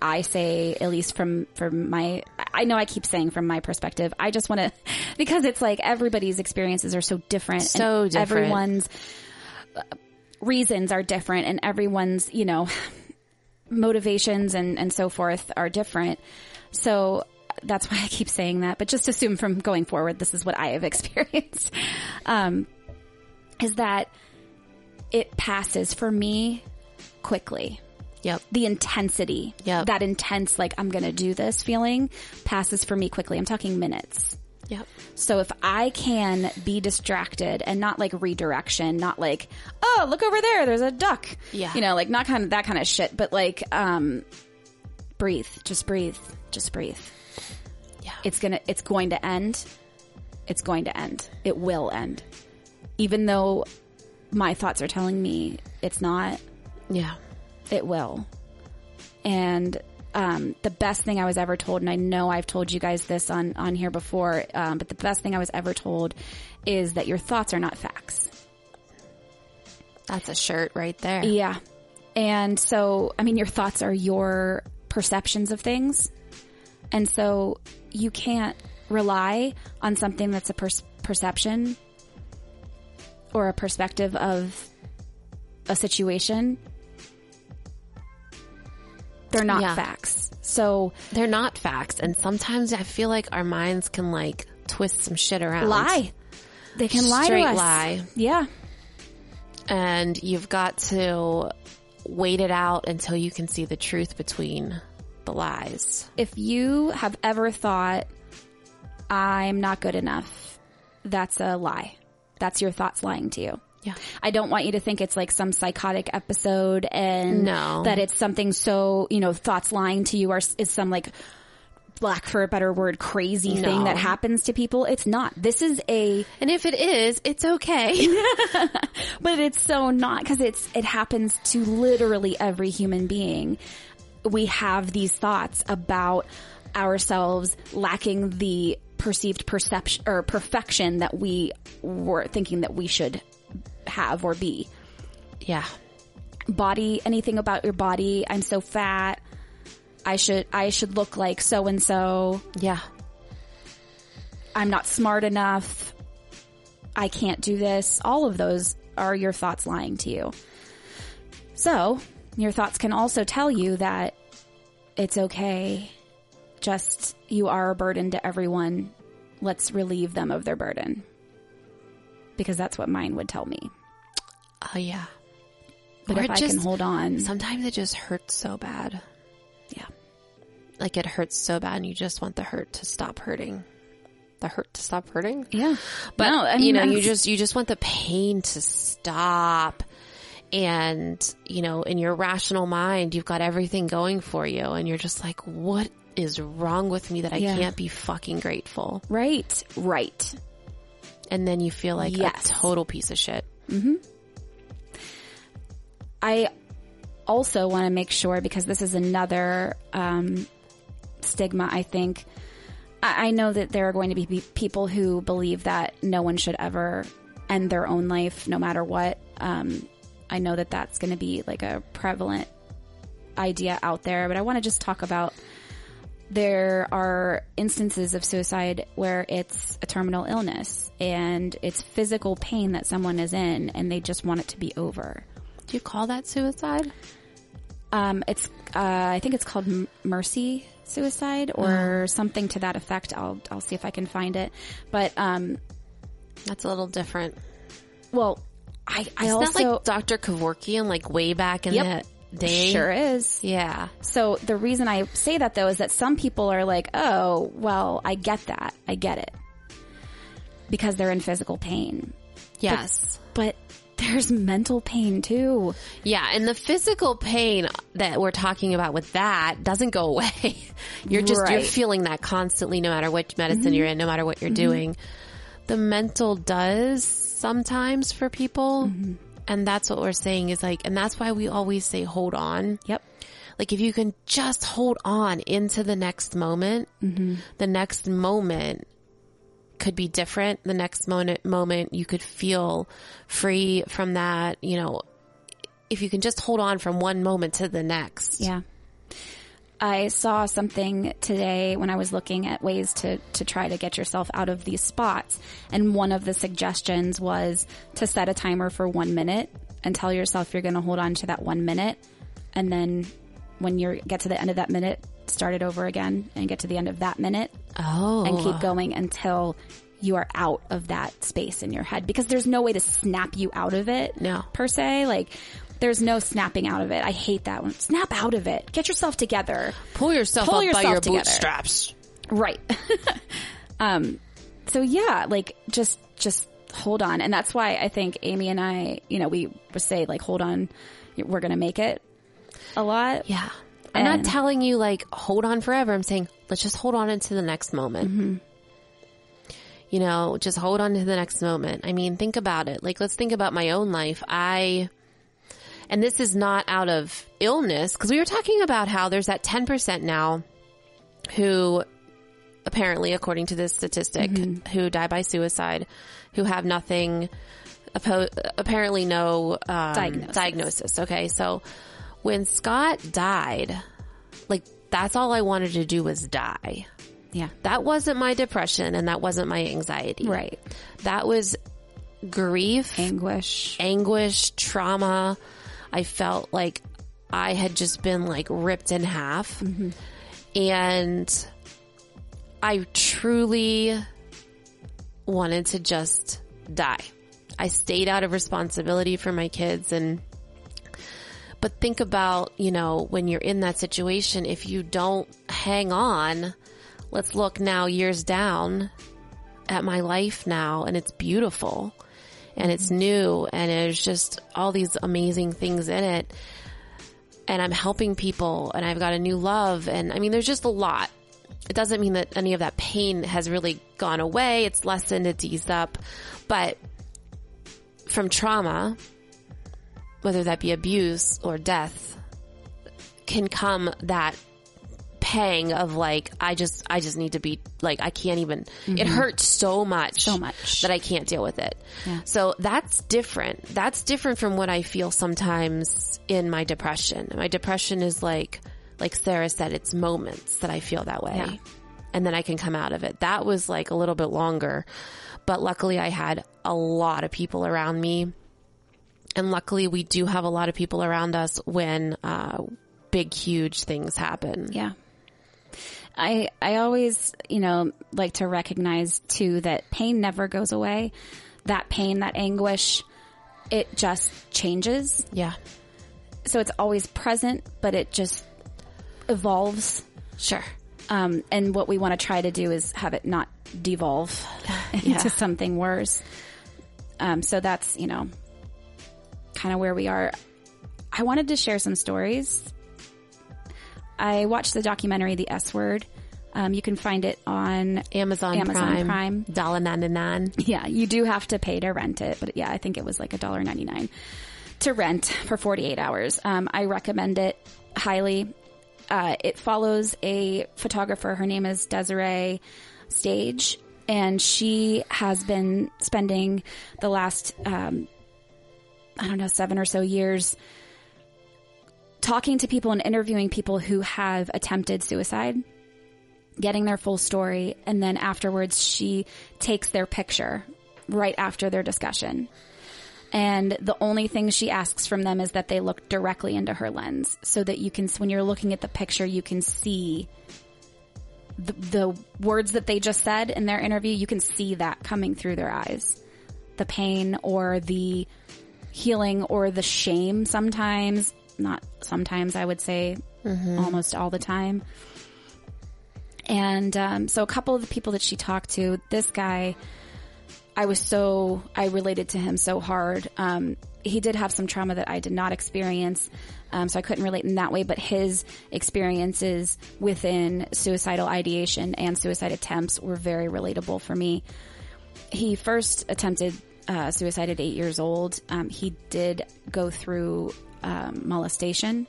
S2: I say, at least from from my, I know I keep saying from my perspective. I just want to, because it's like everybody's experiences are so different,
S1: So different.
S2: Everyone's uh, reasons are different, and everyone's you know motivations and and so forth are different. So that's why I keep saying that. But just assume from going forward, this is what I have experienced. Um, is that it passes for me quickly.
S1: Yep.
S2: The intensity,
S1: Yep.
S2: that intense, like, I'm going to do this feeling passes for me quickly. I'm talking minutes.
S1: Yep.
S2: So if I can be distracted and not like redirection, not like, oh, look over there, there's a duck.
S1: Yeah.
S2: You know, like not kind of that kind of shit, but like, um, breathe, just breathe, just breathe.
S1: Yeah.
S2: It's gonna, it's going to end. It's going to end. It will end. Even though my thoughts are telling me it's not,
S1: Yeah.
S2: It will. And um, the best thing I was ever told, and I know I've told you guys this on on here before, um, but the best thing I was ever told is that your thoughts are not facts.
S1: That's a shirt right there.
S2: Yeah. And so, I mean, your thoughts are your perceptions of things. And so you can't rely on something that's a per- perception or a perspective of a situation. They're not
S1: Yeah.
S2: facts. So
S1: They're not facts. And sometimes I feel like our minds can like twist some shit around.
S2: lie. They can lie
S1: Straight
S2: to us.
S1: lie.
S2: Yeah.
S1: And you've got to wait it out until you can see the truth between the lies.
S2: if you have ever thought I'm not good enough, that's a lie. That's your thoughts lying to you.
S1: Yeah.
S2: I don't want you to think it's like some psychotic episode and
S1: No.
S2: that it's something so, you know, thoughts lying to you are is some like black for a better word crazy thing that happens to people. It's not. This is a
S1: And if it is, it's okay.
S2: but it's so not because it's it happens to literally every human being. We have these thoughts about ourselves lacking the perceived perception or perfection that we were thinking that we should have or be.
S1: yeah.
S2: Body, anything about your body. I'm so fat. I should I should look like so and so.
S1: Yeah.
S2: I'm not smart enough. I can't do this. All of those are your thoughts lying to you. So, your thoughts can also tell you that it's okay. Just you are a burden to everyone. Let's relieve them of their burden. Because that's what mine would tell me.
S1: Oh, yeah.
S2: But
S1: Or
S2: if I
S1: just-
S2: can hold on,
S1: Sometimes it just hurts so bad.
S2: yeah.
S1: Like it hurts so bad and you just want the hurt to stop hurting. The hurt to stop hurting?
S2: Yeah.
S1: But
S2: No, I
S1: you
S2: mean,
S1: know, you just you just want the pain to stop. And, you know, in your rational mind, you've got everything going for you and you're just like, what is wrong with me that I
S2: Yeah.
S1: can't be fucking grateful?
S2: Right. Right.
S1: And then you feel like
S2: Yes.
S1: a total piece of shit.
S2: I also want to make sure because this is another um, stigma. I think I, I know that there are going to be people who believe that no one should ever end their own life, no matter what. Um, I know that that's going to be like a prevalent idea out there, but I want to just talk about there are instances of suicide where it's a terminal illness and it's physical pain that someone is in and they just want it to be over.
S1: Do you call that suicide?
S2: Um, it's uh, I think it's called M- mercy suicide or something to that effect. I'll I'll see if I can find it. But um,
S1: That's a little different.
S2: well, I I
S1: Isn't
S2: also
S1: that like Dr. Kevorkian, like way back in
S2: Yep.
S1: Day?
S2: sure is.
S1: Yeah.
S2: So the reason I say that though is that some people are like, oh, well, I get that, I get it, because they're in physical pain.
S1: Yes.
S2: But there's mental pain too.
S1: Yeah, and the physical pain that we're talking about with that doesn't go away. you're just you're
S2: Mm-hmm.
S1: feeling that constantly no matter which medicine you're in, no matter what you're doing. The mental does sometimes for people.
S2: Mm-hmm.
S1: And that's what we're saying is like and that's why we always say hold on.
S2: Yep.
S1: Like if you can just hold on into the next moment,
S2: Mm-hmm.
S1: the next moment could be different. The next moment, moment you could feel free from that, you know, if you can just hold on from one moment to the next.
S2: Yeah. I saw something today when I was looking at ways to, to try to get yourself out of these spots. And one of the suggestions was to set a timer for one minute and tell yourself you're going to hold on to that one minute. And then when you get to the end of that minute, start it over again and get to the end of that minute
S1: Oh.
S2: and keep oh. going until you are out of that space in your head because there's no way to snap you out of it.
S1: No.
S2: Per se. Like, there's no snapping out of it. I hate that one. Snap out of it. Get yourself together.
S1: Pull yourself
S2: Pull
S1: up by your
S2: together.
S1: bootstraps.
S2: Right. um, so yeah, like just, just hold on. And that's why I think Amy and I, you know, we say like, hold on, we're going to make it a lot.
S1: Yeah. I'm not telling you like hold on forever. I'm saying let's just hold on into the next moment.
S2: Mm-hmm.
S1: You know, just hold on to the next moment. I mean, think about it. Like let's think about my own life. I and this is not out of illness because we were talking about how there's that 10% now who apparently according to this statistic
S2: Mm-hmm.
S1: who die by suicide who have nothing apparently no um,
S2: Diagnosis.
S1: diagnosis okay so when scott died like that's all i wanted to do was die
S2: Yeah.
S1: that wasn't my depression and that wasn't my anxiety
S2: Right.
S1: that was grief
S2: Anguish.
S1: anguish, trauma. I felt like I had just been like ripped in half. Mm-hmm. And I truly wanted to just die. I stayed out of responsibility for my kids and but think about, you know, when you're in that situation, if you don't hang on, let's look now years down at my life now and it's beautiful and it's new and there's just all these amazing things in it. And I'm helping people and I've got a new love and I mean, there's just a lot. It doesn't mean that any of that pain has really gone away. It's lessened, it's eased up, but from trauma, whether that be abuse or death, can come that pang of like I just I just need to be like I can't even it hurts so much
S2: So much.
S1: that I can't deal with it.
S2: Yeah.
S1: So that's different. That's different from what I feel sometimes in my depression. My depression is like like Sarah said it's moments that I feel that way.
S2: Yeah.
S1: And then I can come out of it. That was like a little bit longer. But luckily I had a lot of people around me and luckily we do have a lot of people around us when uh, big huge things happen
S2: Yeah. I I always, you know, like to recognize too that pain never goes away. That pain, that anguish, it just changes.
S1: yeah
S2: So it's always present, but it just evolves.
S1: sure
S2: Um, and what we want to try to do is have it not devolve
S1: Yeah.
S2: into something worse. Um, so that's, you know, kind of where we are. I wanted to share some stories. I watched the documentary The S Word. Um, you can find it on
S1: amazon,
S2: Amazon
S1: prime,
S2: Prime.
S1: dollar ninety nine
S2: Yeah, you do have to pay to rent it, but yeah, I think it was like a dollar ninety nine to rent for forty eight hours. Um, I recommend it highly. Uh, it follows a photographer. Her name is Dese'Rae Stage, and she has been spending the last um, I don't know seven or so years talking to people and interviewing people who have attempted suicide getting their full story, and then afterwards she takes their picture right after their discussion. And the only thing she asks from them is that they look directly into her lens so that you can, when you're looking at the picture, you can see the, the words that they just said in their interview. You can see that coming through their eyes. The pain or the healing or the shame sometimes, not sometimes, I would say almost all the time. And um, so a couple of the people that she talked to, this guy I was so, I related to him so hard. Um, he did have some trauma that I did not experience, um, so I couldn't relate in that way, but his experiences within suicidal ideation and suicide attempts were very relatable for me. He first attempted uh, suicide at eight years old. Um, he did go through um, molestation.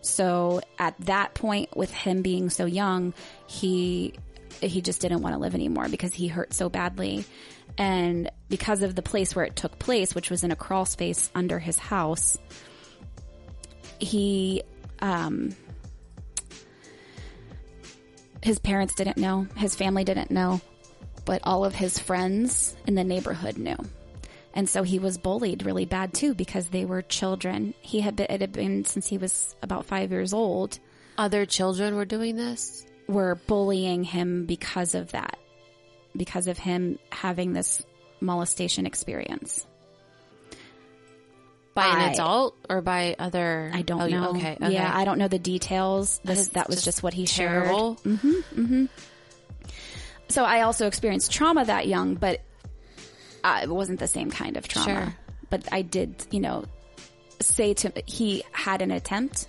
S2: So at that point, with him being so young, he he just didn't want to live anymore because he hurt so badly. And because of the place where it took place, which was in a crawl space under his house, he, um, his parents didn't know, his family didn't know, but all of his friends in the neighborhood knew. And so he was bullied really bad too because they were children. He had been, it had been since he was about five years old
S1: Other children were doing this?
S2: were bullying him because of that, because of him having this molestation experience.
S1: By an adult or by other?
S2: I don't
S1: oh,
S2: know.
S1: Okay, okay.
S2: Yeah, I don't know the details. This,
S1: is
S2: that was
S1: just
S2: just what he
S1: terrible.
S2: shared. So I also experienced trauma that young, but uh, it wasn't the same kind of trauma.
S1: Sure.
S2: But I did, you know, say to he had an attempt.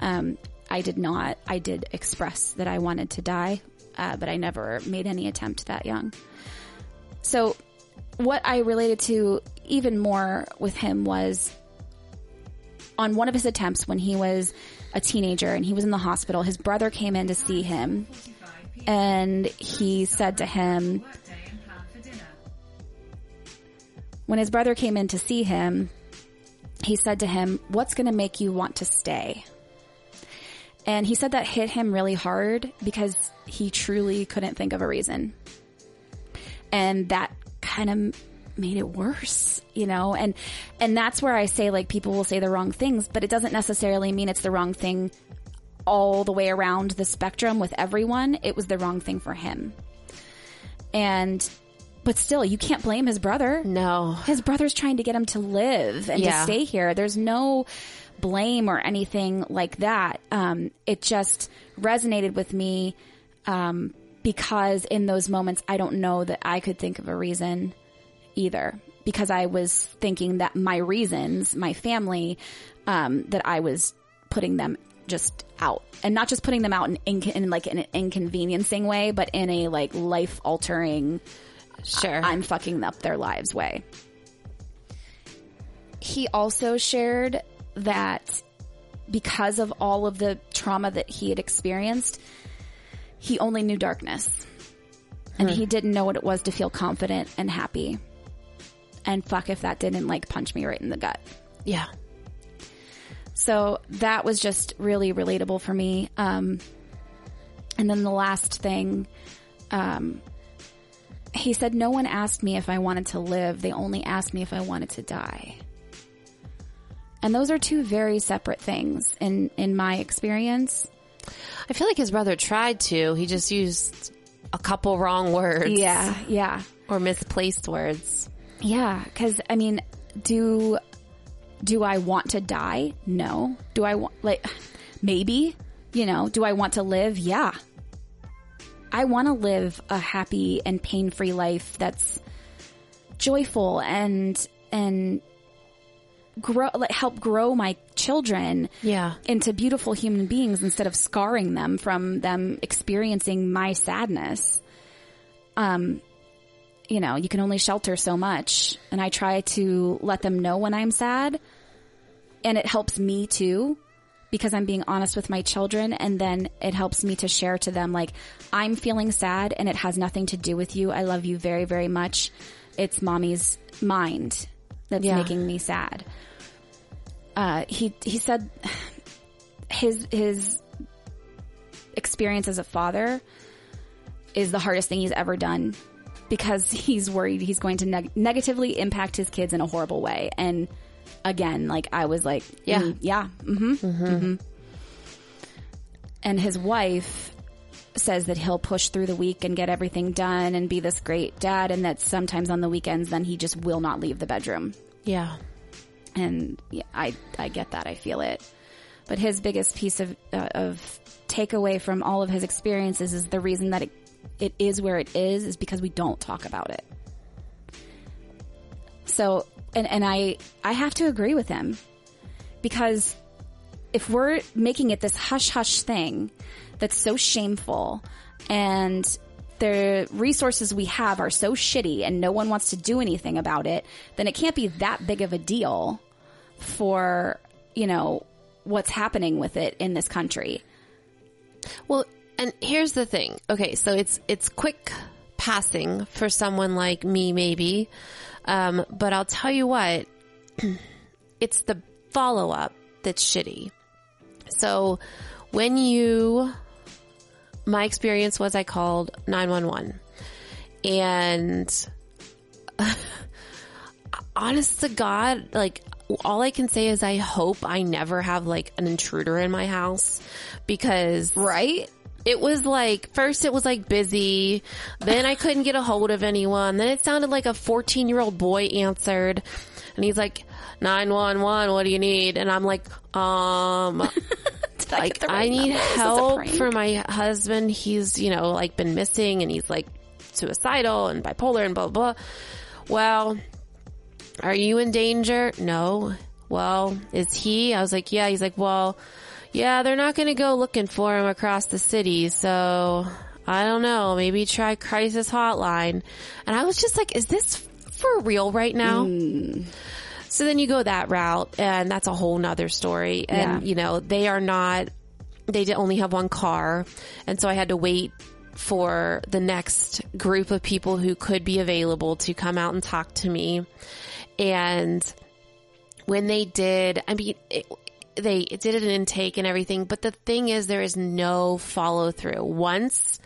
S2: Um, I did not. I did express that I wanted to die, uh, but I never made any attempt that young. So what I related to even more with him was on one of his attempts when he was a teenager and he was in the hospital, his brother came in to see him and he said to him, when his brother came in to see him, he said to him, What's going to make you want to stay? And he said that hit him really hard because he truly couldn't think of a reason. And that kind of made it worse, you know? And, and that's where I say like people will say the wrong things, but it doesn't necessarily mean it's the wrong thing all the way around the spectrum with everyone. It was the wrong thing for him. And, but still, you can't blame his brother.
S1: No.
S2: His brother's trying to get him to live and
S1: Yeah.
S2: to stay here. There's no blame or anything like that. Um, it just resonated with me um, because in those moments, I don't know that I could think of a reason either. Because I was thinking that my reasons, my family, um, that I was putting them just out, and not just putting them out in, in, in like an inconveniencing way, but in a like life altering
S1: Sure.
S2: I'm fucking up their lives way. He also shared that because of all of the trauma that he had experienced, he only knew darkness. And he didn't know what it was to feel confident and happy. And fuck if that didn't like punch me right in the gut.
S1: yeah.
S2: So that was just really relatable for me. Um, and then the last thing, um, he said, no one asked me if I wanted to live. They only asked me if I wanted to die. And those are two very separate things in, in my experience.
S1: I feel like his brother tried to. He just used a couple wrong words.
S2: Yeah. Yeah.
S1: Or misplaced words.
S2: Yeah. Cause I mean, do, do I want to die? No. Do I want, like, maybe, you know, do I want to live? Yeah. I want to live a happy and pain-free life that's joyful and, and grow, like, help grow my children
S1: Yeah.
S2: into beautiful human beings instead of scarring them from them experiencing my sadness. Um, you know, you can only shelter so much. And I try to let them know when I'm sad. And it helps me too because I'm being honest with my children. And then it helps me to share to them, like, I'm feeling sad and it has nothing to do with you. I love you very, very much. It's mommy's mind that's
S1: Yeah.
S2: making me sad. Uh, he, he said his, his experience as a father is the hardest thing he's ever done because he's worried he's going to neg- negatively impact his kids in a horrible way. And again, like I was like,
S1: Yeah.
S2: mm, yeah, mm-hmm, mm-hmm. And his wife says that he'll push through the week and get everything done and be this great dad, and that sometimes on the weekends, then he just will not leave the bedroom.
S1: Yeah.
S2: And yeah, I I get that, I feel it. But his biggest piece of uh, of takeaway from all of his experiences is the reason that it it is where it is is because we don't talk about it. So, and, and I, I have to agree with him because if we're making it this hush hush thing that's so shameful and the resources we have are so shitty and no one wants to do anything about it, then it can't be that big of a deal for, you know, what's happening with it in this country.
S1: Well, and here's the thing. Okay, so it's it's quick passing for someone like me, maybe. Um, but I'll tell you what, it's the follow up that's shitty. So when you, my experience was I called 911 and honest to God, like all I can say is I hope I never have like an intruder in my house because
S2: Right?
S1: It was like first it was like busy. Then i couldn't get a hold of anyone. Then it sounded like a 14 year old boy answered. And he's like 911 what do you need? And i'm like um
S2: I,
S1: like
S2: get
S1: i need
S2: number? Is this a
S1: help for my husband. He's you know like been missing and he's like suicidal and bipolar and blah blah blah. Well are you in danger? No. Well is he? I was like yeah. He's like well yeah they're not going to go looking for him across the city so i don't know maybe try crisis hotline and i was just like is this for real right now hmm. so then you go that route and that's a whole nother story. And,
S2: Yeah.
S1: you know, they are not, they only have one car. And so I had to wait for the next group of people who could be available to come out and talk to me. And when they did, I mean, it, they did an intake and everything, but the thing is there is no follow through. Once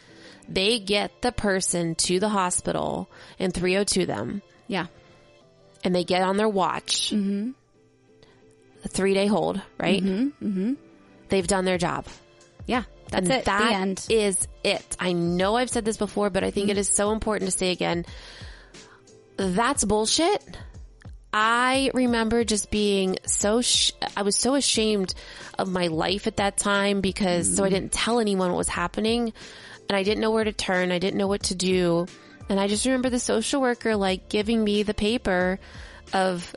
S1: they get the person to the hospital and 302 them,
S2: Yeah.
S1: and they get on their watch, mm-hmm. a three day hold, right? Mm-hmm. mm-hmm. They've done their job.
S2: Yeah. That's
S1: and
S2: it.
S1: that
S2: the end.
S1: is it. I know I've said this before, but I think mm-hmm. it is so important to say again. That's bullshit. I remember just being so, sh- I was so ashamed of my life at that time because, so I mm. didn't tell anyone what was happening and I didn't know where to turn. I didn't know what to do. And I just remember the social worker like giving me the paper of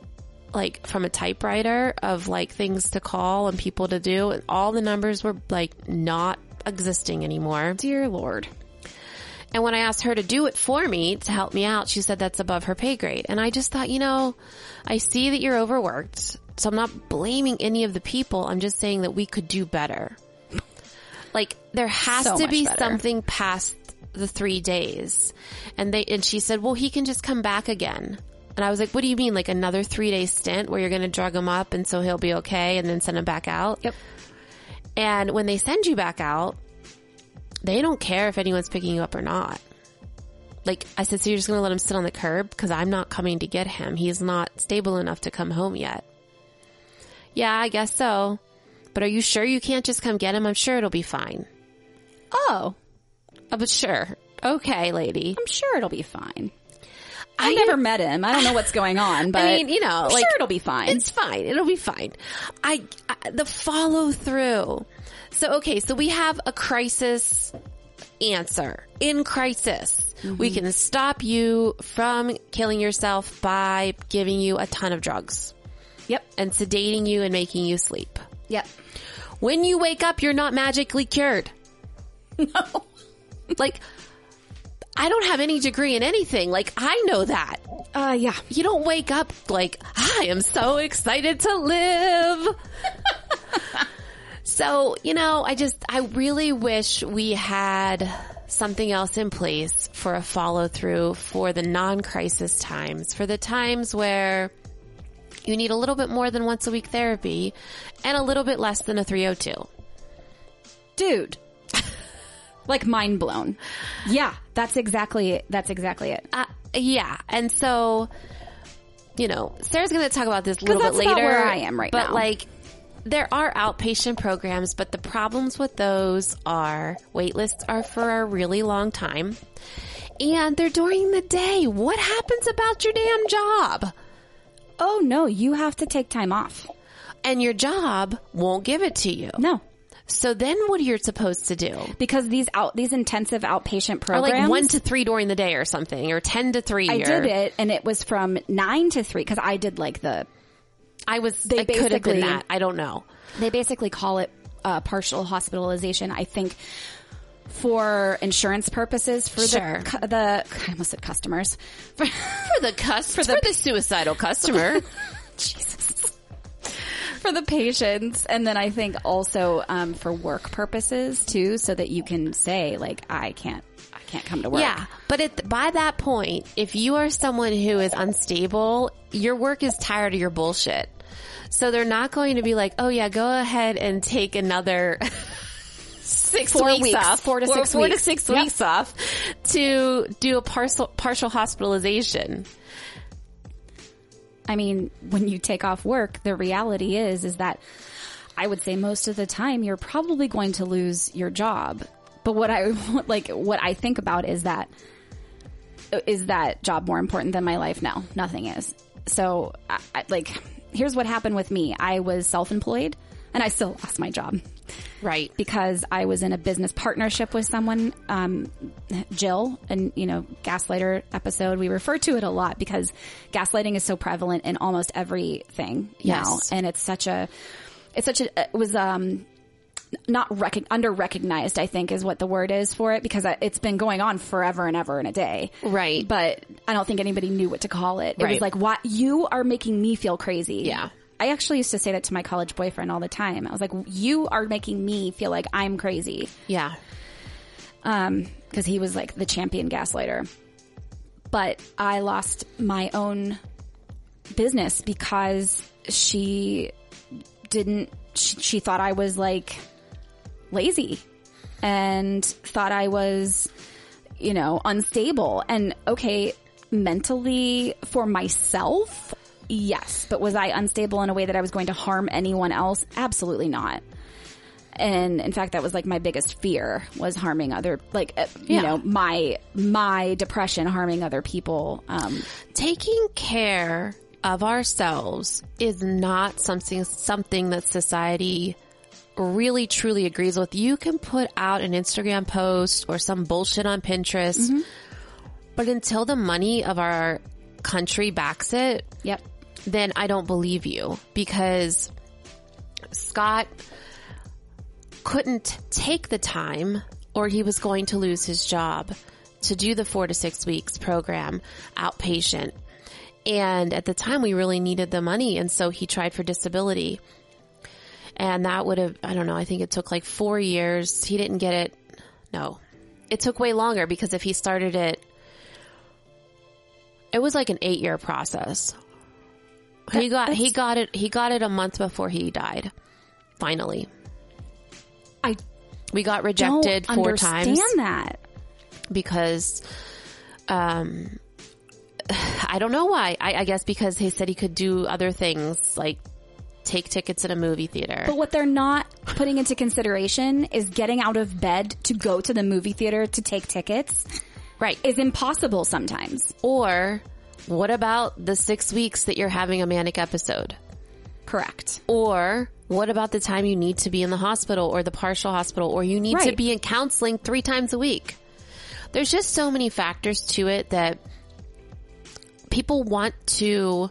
S1: like from a typewriter of like things to call and people to do and all the numbers were like not existing anymore.
S2: Dear Lord.
S1: And when I asked her to do it for me to help me out, she said that's above her pay grade. And I just thought, you know, I see that you're overworked. So I'm not blaming any of the people. I'm just saying that we could do better. Like there has
S2: So
S1: to be
S2: better.
S1: something past the three days. And they, and she said, well, he can just come back again. And I was like, what do you mean? Like another three day stint where you're going to drug him up and so he'll be okay and then send him back out?
S2: Yep.
S1: And when they send you back out, they don't care if anyone's picking you up or not. Like I said, so you're just going to let him sit on the curb because I'm not coming to get him. He's not stable enough to come home yet. Yeah, I guess so. But are you sure you can't just come get him? I'm sure it'll be fine.
S2: Oh,
S1: Oh, but sure. Okay, lady.
S2: I'm sure it'll be fine.
S1: I
S2: I never met him. I don't know what's going on, but
S1: I mean, you know, like
S2: sure it'll be fine.
S1: It's fine. It'll be fine. I, I the follow through. So okay, so we have a crisis answer in crisis. We mm-hmm. can stop you from killing yourself by giving you a ton of drugs
S2: yep.
S1: and sedating you and making you sleep.
S2: Yep.
S1: When you wake up, you're not magically cured.
S2: No.
S1: Like, I don't have any degree in anything. Like, I know that.
S2: Uh, yeah.
S1: You don't wake up like, I am so excited to live. so, you know, I just, I really wish we had something else in place for a follow through for the non-crisis times, for the times where you need a little bit more than once a week therapy and a little bit less than a 302.
S2: Dude. Like mind blown. Yeah, that's exactly it. That's exactly it.
S1: Uh, yeah. And so, you know, Sarah's going to talk about this a little bit later.
S2: where I am right
S1: but
S2: now.
S1: like, there are outpatient programs, but the problems with those are wait lists are for a really long time. And they're during the day. What happens about your damn job?
S2: Oh no, you have to take time off.
S1: And your job won't give it to you.
S2: No.
S1: So then what are you supposed to do?
S2: because these out these intensive outpatient
S1: Or
S2: programs
S1: like one to three during the day or something, or 10 to three.
S2: I
S1: or-
S2: did it and it was from 9 to 3 cuz I did like the
S1: I was,
S2: They
S1: I could have been that. I don't know.
S2: they basically call it uh, partial hospitalization I think for insurance purposes for
S1: Sure.
S2: the the I almost said customers for,
S1: For the cus- for the, suicidal customer.
S2: Jesus. For the patients, and then I think also um, for work purposes too, so that you can say like, I can't, I can't come to work.
S1: Yeah, but at, by that point, if you are someone who is unstable, your work is tired of your bullshit. So they're not going to be like, "Oh yeah, go ahead and take another six
S2: Four
S1: weeks,
S2: weeks,
S1: off,
S2: four to
S1: or
S2: six weeks.
S1: to six
S2: Yep.
S1: weeks off to do a partial partial hospitalization."
S2: I mean, when you take off work, the reality is, is that I would say most of the time you're probably going to lose your job. But what I like, what I think about is that, is that job more important than my life? No, nothing is. So, I, I, like, here's what happened with me. I was self-employed and I still lost my job
S1: Right.
S2: because I was in a business partnership with someone, um, Jill, and you know, gaslighter episode. We refer to it a lot because gaslighting is so prevalent in almost everything now,
S1: Yes.
S2: and it's such a, it's such a, it was um, not rec- under recognized. I think is what the word is for it because it's been going on forever and ever and a day,
S1: Right.
S2: But I don't think anybody knew what to call it. It was like, "What you are making me feel crazy."
S1: Yeah.
S2: I actually used to say that to my college boyfriend all the time. I was like, "You are making me feel like I'm crazy,"
S1: Yeah.
S2: um, because he was like the champion gaslighter. But I lost my own business because she didn't. She, she thought I was like lazy and thought I was, you know, unstable. And okay, mentally for myself, yes. But was I unstable in a way that I was going to harm anyone else? Absolutely not. And in fact, that was like my biggest fear was harming other, like, uh, you
S1: Yeah.
S2: know, my, my depression harming other people. Um,
S1: taking care of ourselves is not something something that society really truly agrees with. You can put out an Instagram post or some bullshit on Pinterest, but until the money of our country backs it,
S2: yep.
S1: Then I don't believe you because Scott couldn't take the time or he was going to lose his job to do the four to six weeks program outpatient. And at the time we really needed the money. And so he tried for disability. And that would have, I don't know, I think it took like four years. He didn't get it. No, it took way longer because if he started it, it was like an eight year process. He got, he got it, he got it a month before he died. Finally.
S2: I
S1: We got rejected four
S2: understand
S1: times
S2: that.
S1: because, um, I don't know why. I, I guess because he said he could do other things like take tickets at a movie theater.
S2: But what they're not putting into consideration is getting out of bed to go to the movie theater to take tickets
S1: right.
S2: is impossible sometimes.
S1: or what about the six weeks that you're having a manic episode?
S2: Correct.
S1: Or what about the time you need to be in the hospital or the partial hospital or you need to be in counseling three times a week? There's just so many factors to it that people want to,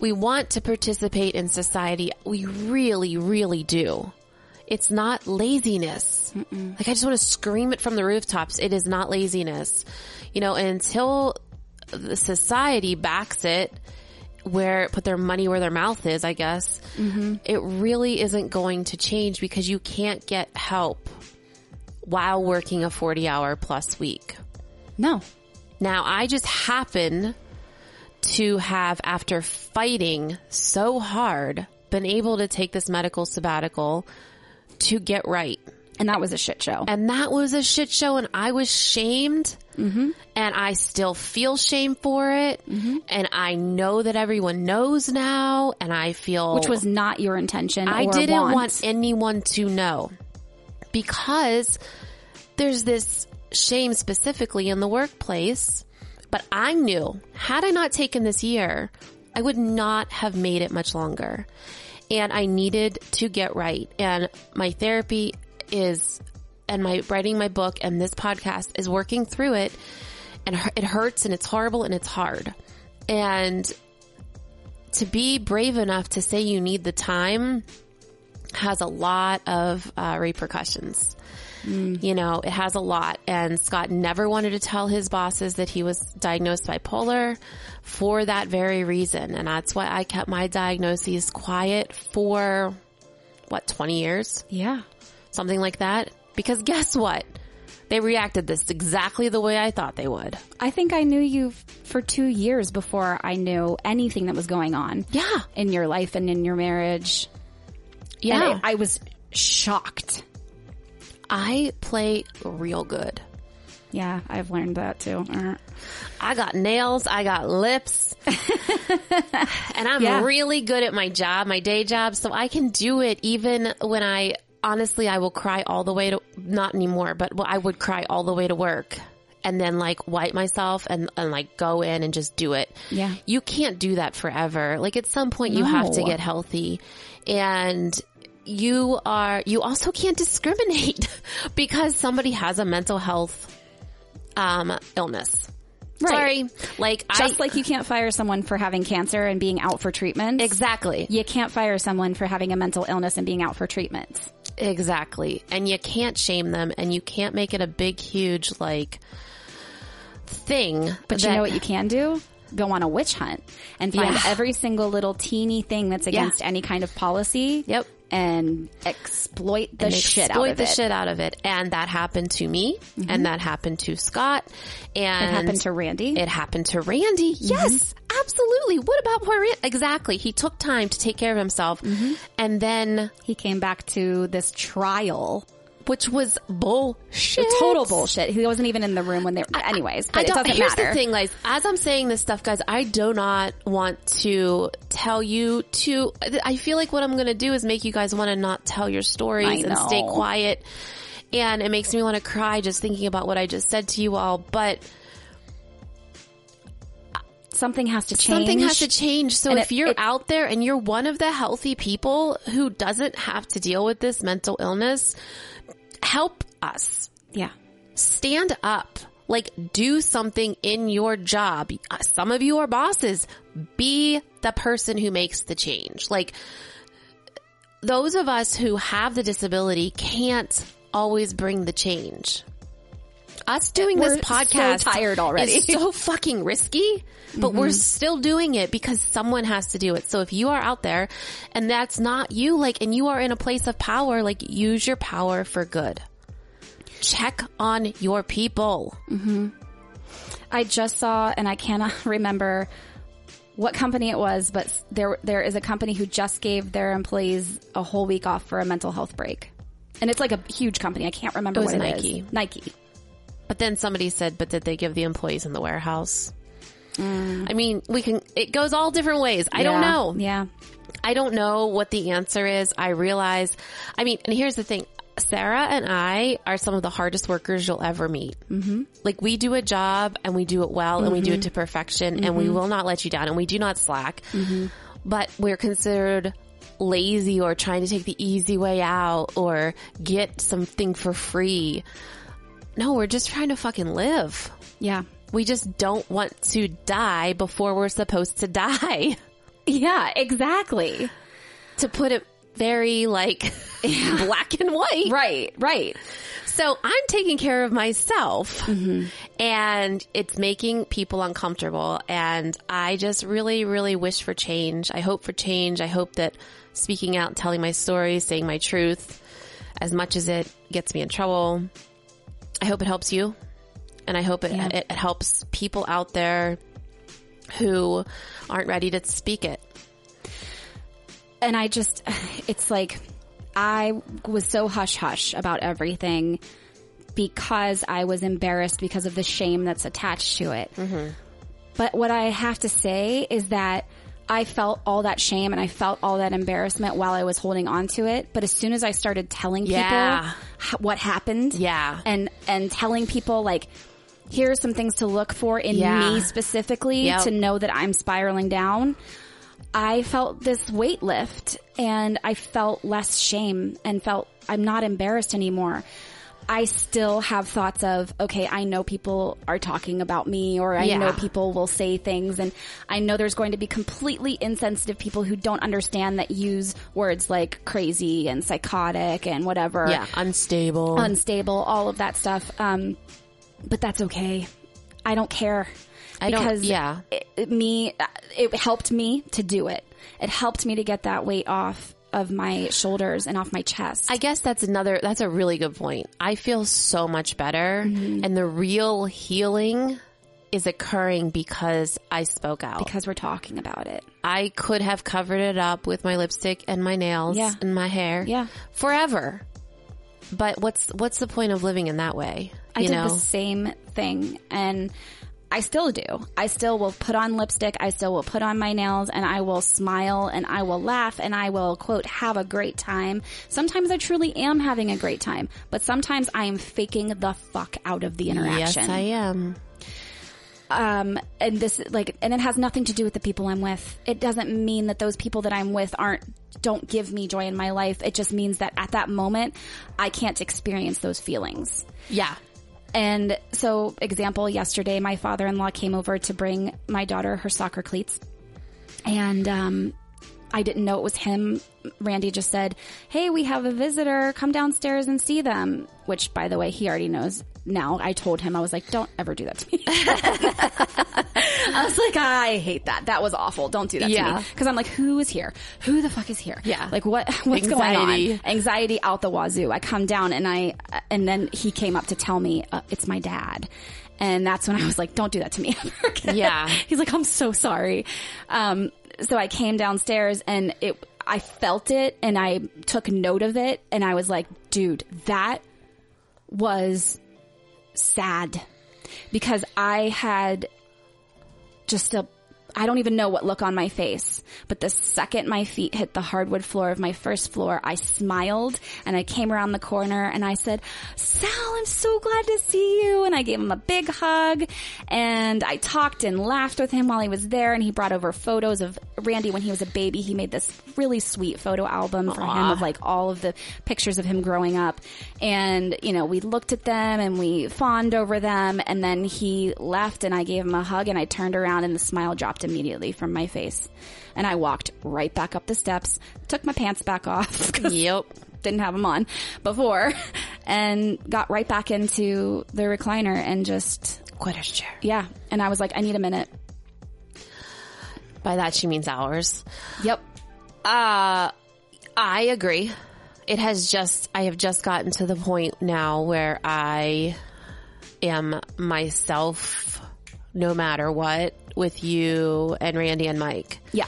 S1: we want to participate in society. We really, really do. It's not laziness. Like I just want to scream it from the rooftops. It is not laziness. You know, until the society backs it, where put their money where their mouth is, I guess. Mm-hmm. It really isn't going to change because you can't get help while working a 40 hour plus week.
S2: No.
S1: Now, I just happen to have, after fighting so hard, been able to take this medical sabbatical to get right.
S2: And that was a shit show.
S1: And that was a shit show and I was shamed.
S2: Mm-hmm.
S1: And I still feel shame for it. And I know that everyone knows now. And I feel.
S2: which was not your intention.
S1: I didn't
S2: want.
S1: want anyone to know because there's this shame specifically in the workplace. But I knew had I not taken this year, I would not have made it much longer. and I needed to get right. And my therapy is, and my writing my book and this podcast is working through it. And it hurts and it's horrible and it's hard. And to be brave enough to say you need the time has a lot of uh, repercussions. You know, it has a lot. And Scott never wanted to tell his bosses that he was diagnosed bipolar for that very reason. And that's why I kept my diagnoses quiet for what, 20 years?
S2: Yeah.
S1: Something like that. Because guess what? They reacted this exactly the way I thought they would.
S2: I think I knew you for two years before I knew anything that was going on.
S1: Yeah.
S2: In your life and in your marriage.
S1: Yeah.
S2: And I, I was shocked.
S1: I play real good.
S2: Yeah, I've learned that too. Uh,
S1: I got nails, I got lips, and I'm
S2: Yeah.
S1: really good at my job, my day job, so I can do it even when I, honestly, I will cry all the way to, not anymore, but I would cry all the way to work and then like wipe myself and, and like go in and just do it.
S2: Yeah.
S1: You can't do that forever. Like at some point you have to get healthy and you are, you also can't discriminate because somebody has a mental health, um, illness.
S2: Right.
S1: Sorry. Like
S2: just
S1: I,
S2: like you can't fire someone for having cancer and being out for treatment.
S1: exactly.
S2: You can't fire someone for having a mental illness and being out for treatment.
S1: Exactly. And you can't shame them and you can't make it a big, huge, like, thing.
S2: But you know what you can do? Go on a witch hunt and find
S1: Yeah.
S2: every single little teeny thing that's against any kind of policy.
S1: Yep.
S2: And exploit the
S1: and
S2: shit
S1: exploit
S2: out of
S1: the
S2: it.
S1: shit out of it. And that happened to me mm-hmm. and that happened to Scott and
S2: It happened to Randy.
S1: It happened to Randy. Mm-hmm. Yes, absolutely. What about poor Randy? Exactly. He took time to take care of himself mm-hmm. and then,
S2: he came back to this trial.
S1: Which was bullshit.
S2: Total bullshit. He wasn't even in the room when they. Were, Anyways, but
S1: I
S2: it
S1: don't,
S2: doesn't
S1: here's
S2: matter.
S1: the thing, guys. As I'm saying this stuff, guys, I do not want to tell you to. I feel like what I'm going to do is make you guys want to not tell your stories and stay quiet. And it makes me want to cry just thinking about what I just said to you all. But
S2: Something has to change.
S1: something has to change. So
S2: And
S1: if
S2: it-
S1: you're
S2: it-
S1: out there and you're one of the healthy people who doesn't have to deal with this mental illness, help us.
S2: Yeah.
S1: stand up. Like do something in your job. Some of you are bosses. Be the person who makes the change. Like those of us who have the disability can't always bring the change. Us doing
S2: We're
S1: this
S2: so tired already.
S1: is so fucking risky, but we're mm-hmm. still doing it because someone has to do it. So if you are out there and that's not you, like, and you are in a place of power, like use your power for good check on your people. Mm-hmm.
S2: I just saw, and I cannot remember what company it was, but there there is a company who just gave their employees a whole week off for a mental health break, and it's like a huge company. I can't remember
S1: It was
S2: what it
S1: Nike.
S2: is. Nike.
S1: But then somebody said, but did they give the employees in the warehouse? Mm. I mean, we can, it goes all different ways. I don't know.
S2: Yeah.
S1: I don't know what the answer is. I realize, I mean, and here's the thing. Sarah and I are some of the hardest workers you'll ever meet. Mm-hmm. Like we do a job and we do it well and we do it mm-hmm. to perfection and we mm-hmm. will not let you down and we do not slack. Mm-hmm. But we're considered lazy or trying to take the easy way out or get something for free. No, we're just trying to fucking live.
S2: Yeah.
S1: We just don't want to die before we're supposed to die.
S2: Yeah. Exactly.
S1: to put it very like black and white.
S2: Right. Right.
S1: So I'm taking care of myself mm-hmm. and it's making people uncomfortable. And I just really, really wish for change. I hope for change. I hope that speaking out, telling my story, saying my truth, as much as it gets me in trouble, I hope it helps you. And I hope it,
S2: Yeah.
S1: it, it helps people out there who aren't ready to speak it.
S2: and I just, it's like, I was so hush hush about everything because I was embarrassed because of the shame that's attached to it. Mm-hmm. But what I have to say is that I felt all that shame and I felt all that embarrassment while I was holding on to it. But as soon as I started telling
S1: Yeah.
S2: people what happened,
S1: Yeah.
S2: and and telling people like, here are some things to look for in
S1: Yeah.
S2: me specifically
S1: Yep.
S2: to know that I'm spiraling down. I felt this weight lift and I felt less shame and felt I'm not embarrassed anymore. I still have thoughts of, okay, I know people are talking about me or I
S1: Yeah.
S2: know people will say things and I know there's going to be completely insensitive people who don't understand that use words like crazy and psychotic and whatever
S1: Yeah, unstable.
S2: unstable, all of that stuff. Um, but that's okay. I don't care.
S1: I don't-
S2: because
S1: yeah.
S2: it, it- me, it helped me to do it. It helped me to get that weight off of my shoulders and off my chest.
S1: I guess that's another, that's a really good point. I feel so much better
S2: Mm-hmm.
S1: and the real healing is occurring because I spoke out.
S2: because we're talking about it.
S1: I could have covered it up with my lipstick and my nails
S2: Yeah.
S1: and my hair.
S2: Yeah.
S1: Forever. But what's, what's the point of living in that way?
S2: I did
S1: know?
S2: the same thing and I still do. I still will put on lipstick. I still will put on my nails and I will smile and I will laugh and I will quote, have a great time. Sometimes I truly am having a great time, but sometimes I am faking the fuck out of the interaction.
S1: Yes, I am.
S2: um and this like and it has nothing to do with the people i'm with it doesn't mean that those people that i'm with aren't don't give me joy in my life it just means that at that moment i can't experience those feelings
S1: Yeah.
S2: And so example yesterday my father-in-law came over to bring my daughter her soccer cleats and um I didn't know it was him. Randy just said, Hey, we have a visitor. Come downstairs and see them. Which, by the way, he already knows now. I told him, I was like, don't ever do that to me. I was like, I hate that. That was awful. Don't do that to
S1: Yeah.
S2: me. Cause I'm like, who is here? Who the fuck is here?
S1: Yeah.
S2: Like what, what's
S1: Anxiety.
S2: going on? Anxiety out the wazoo. I come down and I, and then he came up to tell me, uh, it's my dad. And that's when I was like, don't do that to me.
S1: Yeah.
S2: He's like, I'm so sorry. Um, so I came downstairs and it, I felt it and I took note of it and I was like, dude, that was sad because I had just a I don't even know what look on my face, but the second my feet hit the hardwood floor of my first floor, I smiled and I came around the corner and I said, Sal, I'm so glad to see you. And I gave him a big hug and I talked and laughed with him while he was there and he brought over photos of Randy when he was a baby. He made this really sweet photo album for him of like all of the pictures of him growing up. And, you know, we looked at them and we fawned over them and then he left and I gave him a hug and I turned around and the smile dropped immediately from my face. And I walked right back up the steps, took my pants back off.
S1: Yep.
S2: didn't have them on before and got right back into the recliner and just,
S1: Quitter's chair.
S2: yeah. And I was like, I need a minute.
S1: By that she means hours.
S2: Yep.
S1: Uh, I agree. It has just, I have just gotten to the point now where I am myself no matter what with you and Randy and Mike.
S2: Yeah.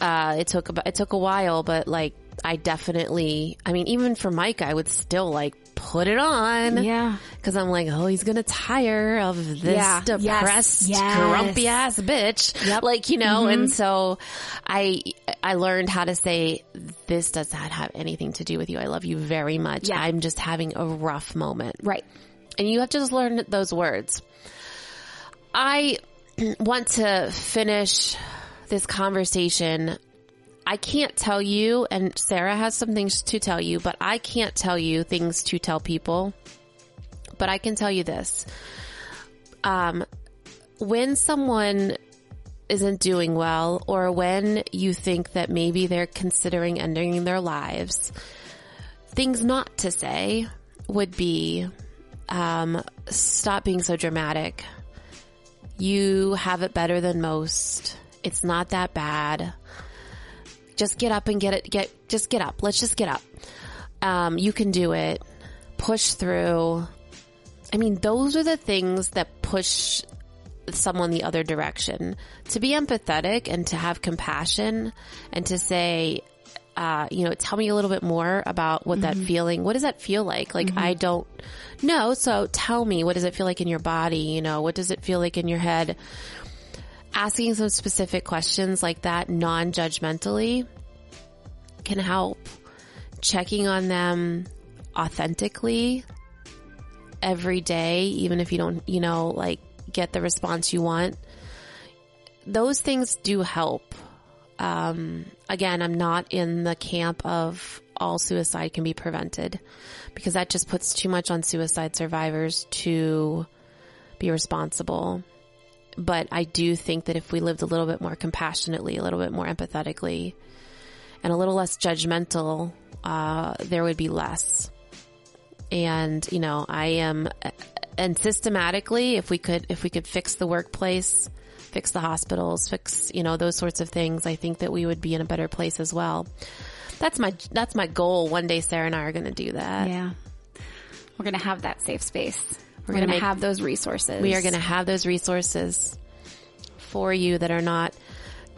S1: Uh, it took it took a while, but like, I definitely, I mean, even for Mike, I would still like put it on.
S2: Yeah.
S1: Cause I'm like, oh, he's gonna tire of this
S2: Yeah.
S1: Depressed,
S2: Yes.
S1: grumpy ass bitch.
S2: Yep.
S1: Like, you know, and so I, I learned how to say, this does not have anything to do with you. I love you very much.
S2: Yeah.
S1: I'm just having a rough moment.
S2: Right.
S1: And you have to just learn those words. I want to finish this conversation. I can't tell you, and Sarah has some things to tell you, but I can't tell you things to tell people. But I can tell you this. Um, when someone isn't doing well, or when you think that maybe they're considering ending their lives, things not to say would be, um, stop being so dramatic. You have it better than most. It's not that bad. Just get up and get it, get, just get up. Let's just get up. Um, you can do it. Push through. I mean, those are the things that push someone the other direction. To be empathetic and to have compassion and to say, uh, you know, tell me a little bit more about what that feeling, what does that feel like? Like, I don't know. So tell me, what does it feel like in your body? You know, what does it feel like in your head? Asking some specific questions like that non-judgmentally can help. Checking on them authentically every day, even if you don't, you know, like get the response you want. Those things do help. Um, again, I'm not in the camp of all suicide can be prevented because that just puts too much on suicide survivors to be responsible. But I do think that if we lived a little bit more compassionately, a little bit more empathetically, and a little less judgmental, uh, there would be less. And, you know, I am, and systematically, if we could, if we could fix the workplace, fix the hospitals, fix, you know, those sorts of things, I think that we would be in a better place as well. That's my, that's my goal. One day Sarah and I are going to do that.
S2: Yeah. We're going to have that safe space. We're,
S1: gonna
S2: going to have those resources.
S1: We are going to have those resources for you that are not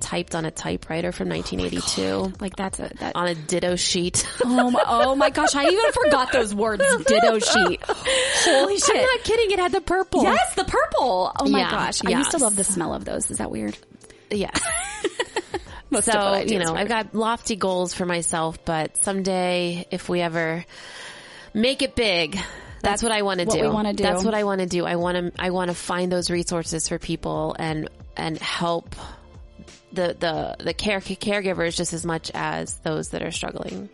S1: typed on a typewriter from 1982
S2: like that's a that.
S1: on a ditto sheet.
S2: Oh my, oh my gosh! I even forgot those words. Ditto sheet. Holy shit!
S1: I'm not kidding. It had the purple.
S2: Yes, the purple. Oh my
S1: Yeah,
S2: gosh! I used to love the smell of those. Is that weird?
S1: Yes.
S2: Most
S1: so, you know. I've got lofty goals for myself, but someday if we ever make it big, that's, what I want to do.
S2: we wanna do.
S1: That's what I want to do. I want to I want to find those resources for people and and help the the the care caregivers just as much as those that are struggling.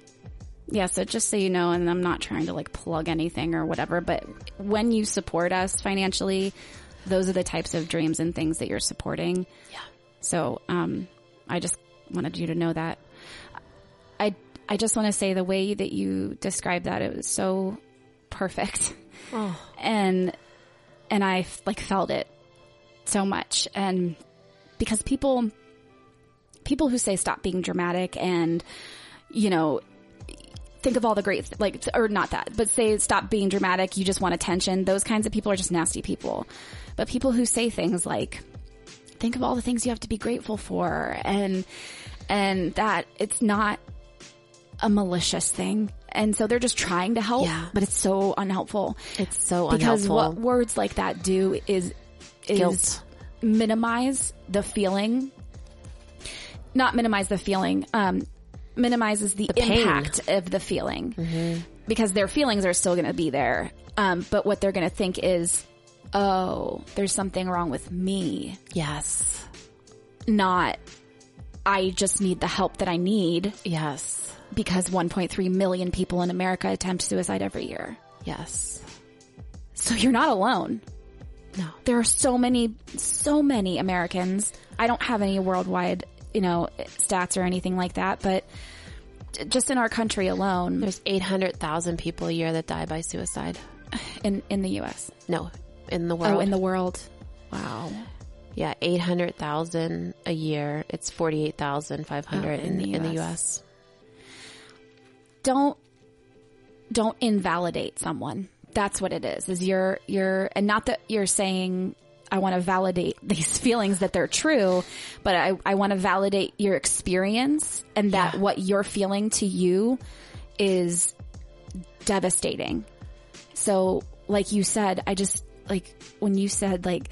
S2: Yeah, so just so you know, and I'm not trying to like plug anything or whatever, but when you support us financially, those are the types of dreams and things that you're supporting.
S1: Yeah.
S2: So, um, I just wanted you to know that. I, I just want to say the way that you described that, it was so perfect.
S1: Oh.
S2: And, and I like felt it so much. And because people, people who say stop being dramatic and, you know, think of all the great, like, or not that, but say stop being dramatic. You just want attention. Those kinds of people are just nasty people. But people who say things like, think of all the things you have to be grateful for and, and that it's not a malicious thing. And so they're just trying to help,
S1: Yeah.
S2: but it's so unhelpful.
S1: It's so
S2: because
S1: unhelpful.
S2: what words like that do is, is
S1: Guilt.
S2: minimize the feeling, not minimize the feeling, um, minimizes the,
S1: pain.
S2: impact of the feeling because their feelings are still going to be there. Um, but what they're going to think is, oh, there's something wrong with me,
S1: yes.
S2: not I just need the help that I need
S1: Yes.
S2: because 1.3 million people in America attempt suicide every year.
S1: Yes.
S2: So you're not alone.
S1: No.
S2: There are so many, so many Americans. I don't have any worldwide, you know, stats or anything like that, but just in our country alone,
S1: There's 800,000 people a year that die by suicide.
S2: in, in the U.S.
S1: No, in the world.
S2: Oh, in the world. Wow.
S1: yeah, 800,000 a year. It's 48,500
S2: Oh,
S1: in,
S2: in the
S1: in the
S2: US.
S1: US.
S2: Don't, don't invalidate someone. That's what it is, is you're, you're, and not that you're saying, I want to validate these feelings that they're true, but I, I want to validate your experience and that
S1: Yeah.
S2: what you're feeling to you is devastating. So, like you said, I just, like, when you said, like,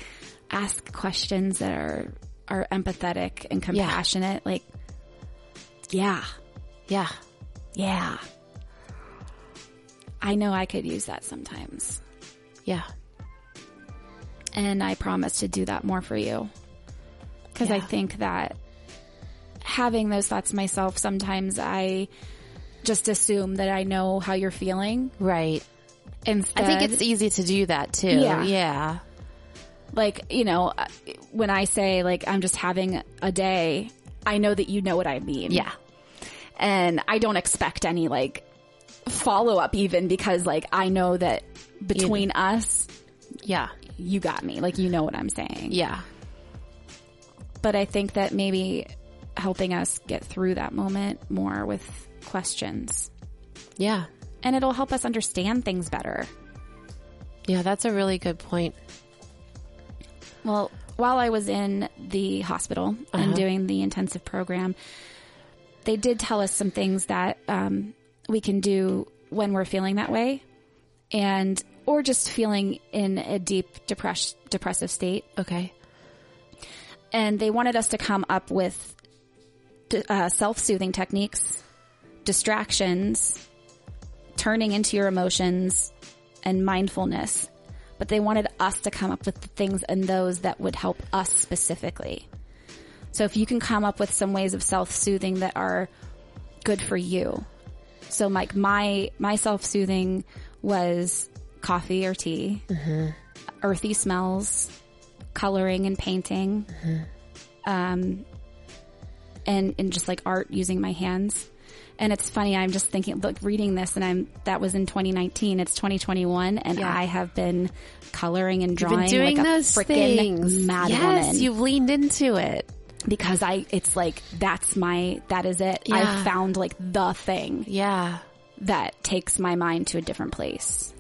S2: ask questions that are, are empathetic and compassionate, like, yeah,
S1: Yeah.
S2: yeah. I know I could use that sometimes.
S1: Yeah.
S2: And I promise to do that more for you. Cause I think that having those thoughts myself, sometimes I just assume that I know how you're feeling.
S1: Right.
S2: Instead,
S1: I think it's easy to do that too.
S2: Yeah.
S1: Yeah.
S2: like, you know, uh, when I say like, I'm just having a day, I know that you know what I mean.
S1: Yeah.
S2: And I don't expect any like follow up even because like I know that between us,
S1: Yeah.
S2: You got me. Like, you know what I'm saying.
S1: Yeah.
S2: But I think that maybe helping us get through that moment more with questions.
S1: Yeah.
S2: And it'll help us understand things better.
S1: Yeah. That's a really good point.
S2: Well, while I was in the hospital and doing the intensive program, they did tell us some things that um, we can do when we're feeling that way, and or just feeling in a deep depress- depressive state.
S1: Okay.
S2: And they wanted us to come up with d- uh, self-soothing techniques, distractions, turning into your emotions, and mindfulness. But they wanted us to come up with the things and those that would help us specifically. So if you can come up with some ways of self-soothing that are good for you. So like my, my self-soothing was coffee or tea, earthy smells, coloring and painting, um, and, and just like art using my hands. And it's funny, I'm just thinking, look, reading this and I'm, that was in 2019, it's 2021 and
S1: Yeah.
S2: I have been coloring and drawing
S1: doing
S2: like a
S1: those
S2: freaking mad
S1: yes,
S2: woman
S1: you've leaned into it.
S2: because I, it's like, that's my, that is it.
S1: Yeah.
S2: I found like the thing
S1: Yeah.
S2: that takes my mind to a different place.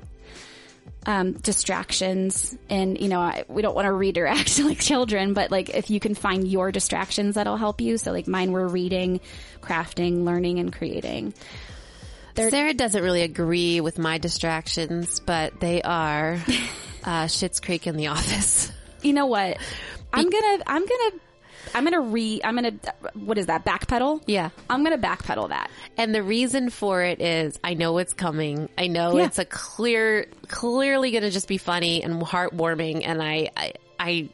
S2: Um, distractions and, you know, I, we don't want to redirect like children, but like if you can find your distractions that'll help you. So like mine were reading, crafting, learning and creating.
S1: Sarah doesn't really agree with my distractions, but they are uh, Schitt's Creek in the office.
S2: You know what? I'm gonna, I'm gonna, I'm gonna re, I'm gonna, what is that? Backpedal?
S1: Yeah.
S2: I'm gonna backpedal that.
S1: And the reason for it is I know it's coming. I know
S2: Yeah.
S1: it's a clear, clearly to just be funny and heartwarming. And I, I, I,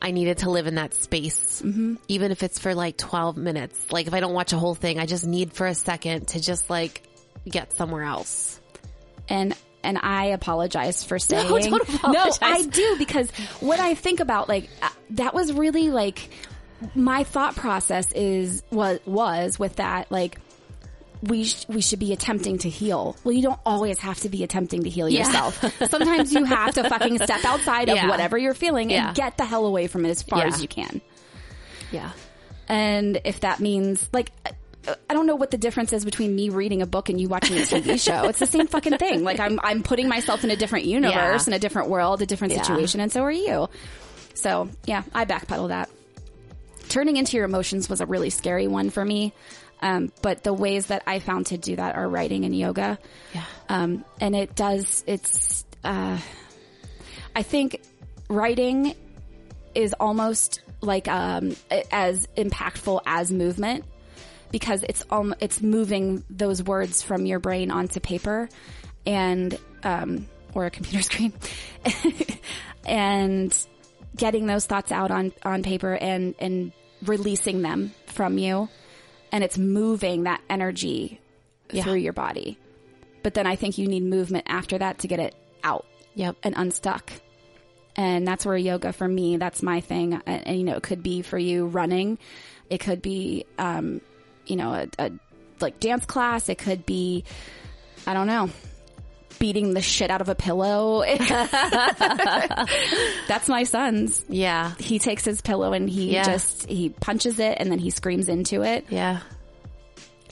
S1: I needed to live in that space, mm-hmm. even if it's for like 12 minutes. Like if I don't watch a whole thing, I just need for a second to just like get somewhere else.
S2: and and I apologize for saying
S1: don't apologize.
S2: No, I do because what I think about like uh, that was really like my thought process is was was with that like we sh- we should be attempting to heal. Well, you don't always have to be attempting to heal
S1: Yeah.
S2: yourself. Sometimes you have to fucking step outside of whatever you're feeling
S1: Yeah.
S2: and get the hell away from it as far
S1: Yeah.
S2: as you can.
S1: Yeah.
S2: And if that means like I don't know what the difference is between me reading a book and you watching a TV show. It's the same fucking thing. Like I'm I'm putting myself in a different universe,
S1: Yeah.
S2: in a different world, a different
S1: Yeah.
S2: situation, and so are you. So yeah, I backpedal that. Turning into your emotions was a really scary one for me. Um, but the ways that I found to do that are writing and yoga.
S1: Yeah.
S2: Um, and it does, it's, uh, I think writing is almost like, um, as impactful as movement because it's, um, it's moving those words from your brain onto paper and, um, or a computer screen and getting those thoughts out on, on paper and, and releasing them from you. And it's moving that energy
S1: Yeah.
S2: through your body. But then I think you need movement after that to get it out
S1: Yep.
S2: and unstuck. And that's where yoga for me, that's my thing. And, and, you know, it could be for you running. It could be, um, you know, a, a like dance class. It could be, I don't know, beating the shit out of a pillow. that's my son's.
S1: Yeah.
S2: He takes his pillow and he
S1: Yeah.
S2: just, he punches it and then he screams into it
S1: Yeah.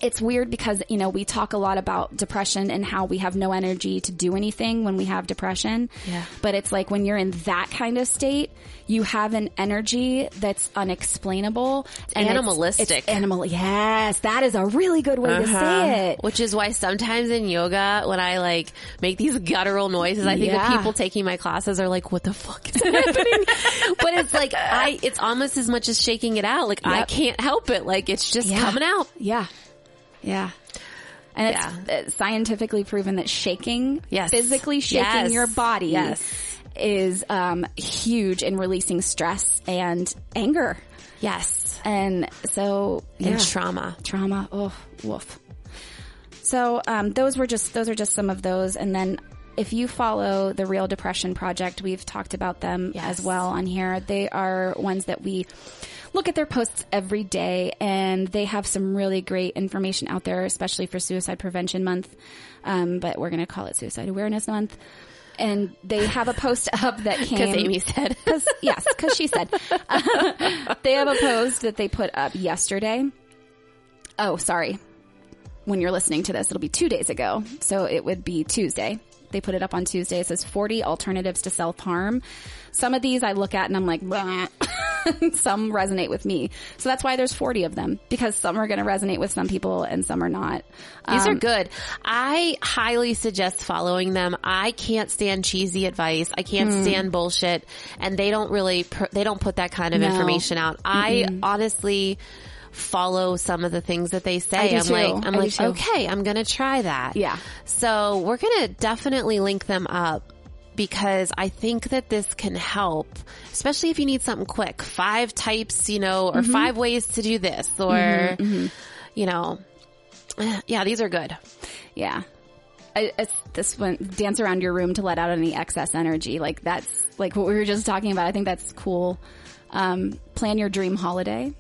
S2: It's weird because you know we talk a lot about depression and how we have no energy to do anything when we have depression
S1: Yeah.
S2: but it's like when you're in that kind of state you have an energy that's unexplainable and
S1: animalistic.
S2: it's animal yes that is a really good way to
S1: Uh-huh.
S2: say it
S1: Which is why sometimes in yoga, when I like make these guttural noises, I think
S2: Yeah.
S1: the people taking my classes are like, what the fuck is happening? but it's like, I, it's almost as much as shaking it out. Like I can't help it. Like it's just
S2: Yeah.
S1: coming out.
S2: yeah yeah and it's
S1: Yeah.
S2: uh, scientifically proven that shaking,
S1: Yes.
S2: physically shaking
S1: Yes.
S2: your body,
S1: Yes.
S2: is um, huge in releasing stress and anger.
S1: Yes.
S2: And so, yeah.
S1: And trauma.
S2: trauma. Oh, woof. So, um, those were just, those are just some of those. And then if you follow the Real Depression Project, we've talked about them
S1: Yes.
S2: as well on here. They are ones that we look at their posts every day and they have some really great information out there, especially for Suicide Prevention Month. Um, but we're going to call it Suicide Awareness Month. And they have a post up that came.
S1: Because Amy said.
S2: Cause, yes, because she said. they have a post that they put up yesterday. Oh, sorry. When you're listening to this, it'll be two days ago. So it would be Tuesday. They put it up on Tuesday. It says 40 alternatives to self-harm. Some of these I look at and I'm like, some resonate with me. So that's why there's 40 of them because some are going to resonate with some people and some are not.
S1: These
S2: Um,
S1: are good. I highly suggest following them. I can't stand cheesy advice. I can't
S2: Hmm.
S1: stand bullshit, and they don't really pr- they don't put that kind of
S2: No.
S1: information out. I honestly follow some of the things that they say.
S2: I do
S1: am
S2: too.
S1: like I'm
S2: I
S1: like okay, I'm gonna try that.
S2: Yeah.
S1: So we're gonna definitely link them up because I think that this can help, especially if you need something quick. Five types, you know, or mm-hmm. five ways to do this, or, mm-hmm, mm-hmm. you know, yeah, these are good.
S2: Yeah. I, it's this one, dance around your room to let out any excess energy. Like that's like what we were just talking about. I think that's cool. Um, plan your dream holiday.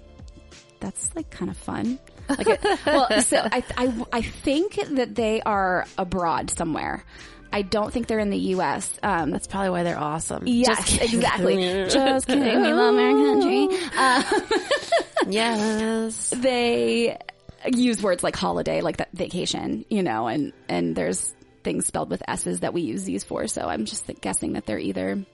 S2: That's like kind of fun. Like, it, well, so I, I, I think that they are abroad somewhere. I don't think they're in the U.S. Um,
S1: That's probably why they're awesome.
S2: yes, exactly. Just kidding. We love our country. Uh,
S1: yes.
S2: they use words like holiday, like that vacation, you know, and, and there's things spelled with S's that we use these for. So I'm just guessing that they're either,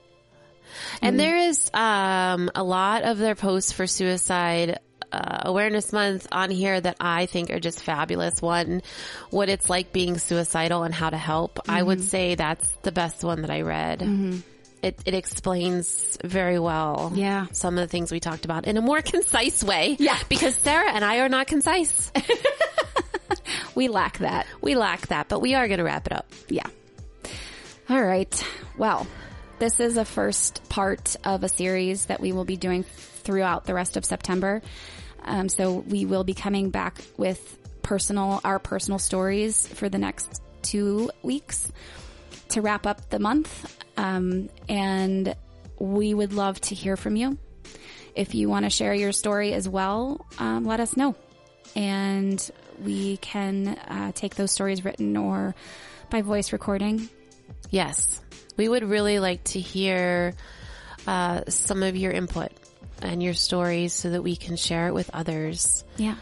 S1: And there is um, a lot of their posts for suicide uh, awareness month on here that I think are just fabulous. One, what it's like being suicidal and how to help. I would say that's the best one that I read. It, it explains very well
S2: Yeah.
S1: some of the things we talked about in a more concise way.
S2: Yeah.
S1: Because Sarah and I are not concise.
S2: we lack that.
S1: we lack that, but we are going to wrap it up.
S2: Yeah. All right. Well, this is a first part of a series that we will be doing throughout the rest of September. Um, so we will be coming back with personal, our personal stories for the next two weeks to wrap up the month. Um, and we would love to hear from you. If you want to share your story as well, um, let us know. And we can uh, take those stories written or by voice recording.
S1: Yes. We would really like to hear uh, some of your input and your stories so that we can share it with others.
S2: Yeah.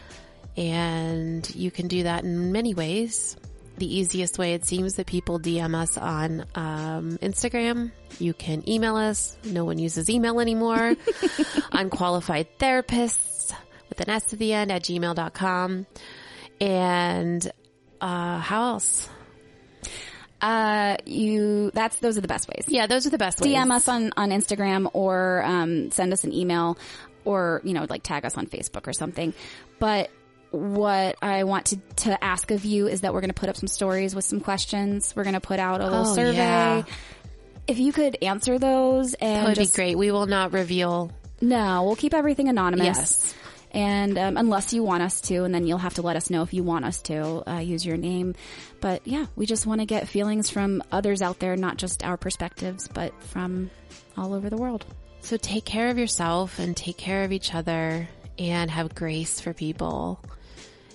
S1: And you can do that in many ways. The easiest way it seems that people DM us on um, Instagram. You can email us. No one uses email anymore. Unqualified therapists with an S at the end at gmail.com. And uh, how else?
S2: Uh, you, that's, those are the best ways.
S1: Yeah, those are the best ways.
S2: DM us on, on Instagram or, um, send us an email or, you know, like tag us on Facebook or something. But what I want to, to ask of you is that we're going to put up some stories with some questions. We're going to put out a little
S1: Oh,
S2: survey.
S1: yeah.
S2: If you could answer those and
S1: That would
S2: just,
S1: be great. We will not reveal.
S2: no, we'll keep everything anonymous.
S1: Yes.
S2: And um, unless you want us to, and then you'll have to let us know if you want us to uh, use your name. But yeah, we just want to get feelings from others out there, not just our perspectives, but from all over the world.
S1: So take care of yourself and take care of each other and have grace for people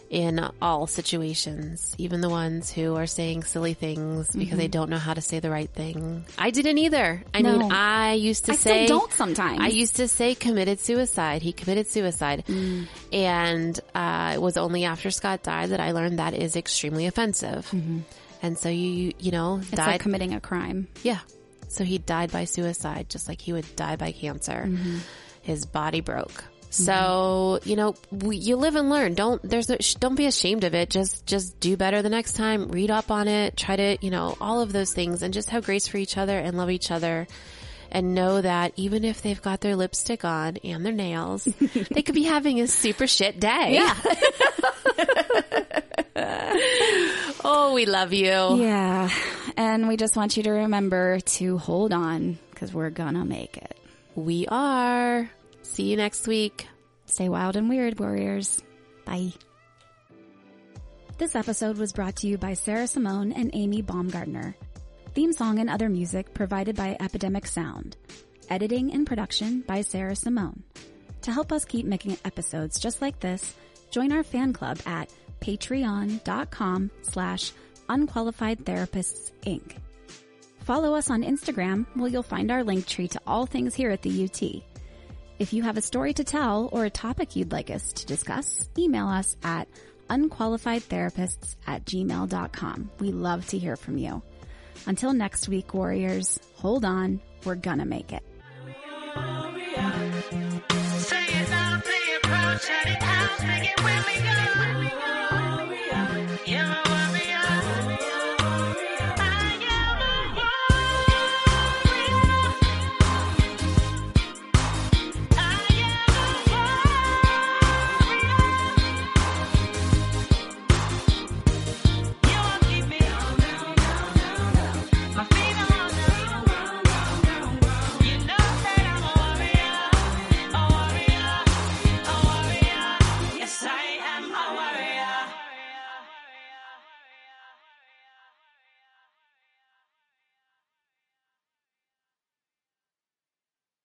S1: in all situations, even the ones who are saying silly things because they mm-hmm. don't know how to say the right thing. I didn't either. I
S2: No.
S1: mean, I used to
S2: I
S1: say
S2: don't sometimes.
S1: I used to say committed suicide. He committed suicide. Mm. And uh, it was only after Scott died that I learned that is extremely offensive. Mm-hmm. And so you, you know,
S2: It's
S1: died
S2: like committing a crime.
S1: yeah. So he died by suicide, just like he would die by cancer. Mm-hmm. His body broke. So you know, we, you live and learn. Don't there's no, sh- don't be ashamed of it. Just just do better the next time. Read up on it. Try to you know all of those things, and just have grace for each other and love each other. And know that even if they've got their lipstick on and their nails, they could be having a super shit day. Yeah. oh, we love you.
S2: Yeah. And we just want you to remember to hold on because we're gonna make it.
S1: We are. See you next week.
S2: Stay wild and weird, warriors. Bye. This episode was brought to you by Sarah Simone and Amy Baumgartner. Theme song and other music provided by Epidemic Sound. Editing and production by Sarah Simone. To help us keep making episodes just like this, join our fan club at patreon.com slash unqualified therapists. Follow us on Instagram where you'll find our link tree to all things here at the UT. If you have a story to tell or a topic you'd like us to discuss, email us at unqualifiedtherapists at gmail.com. We love to hear from you. Until next week, warriors, hold on. We're gonna make it.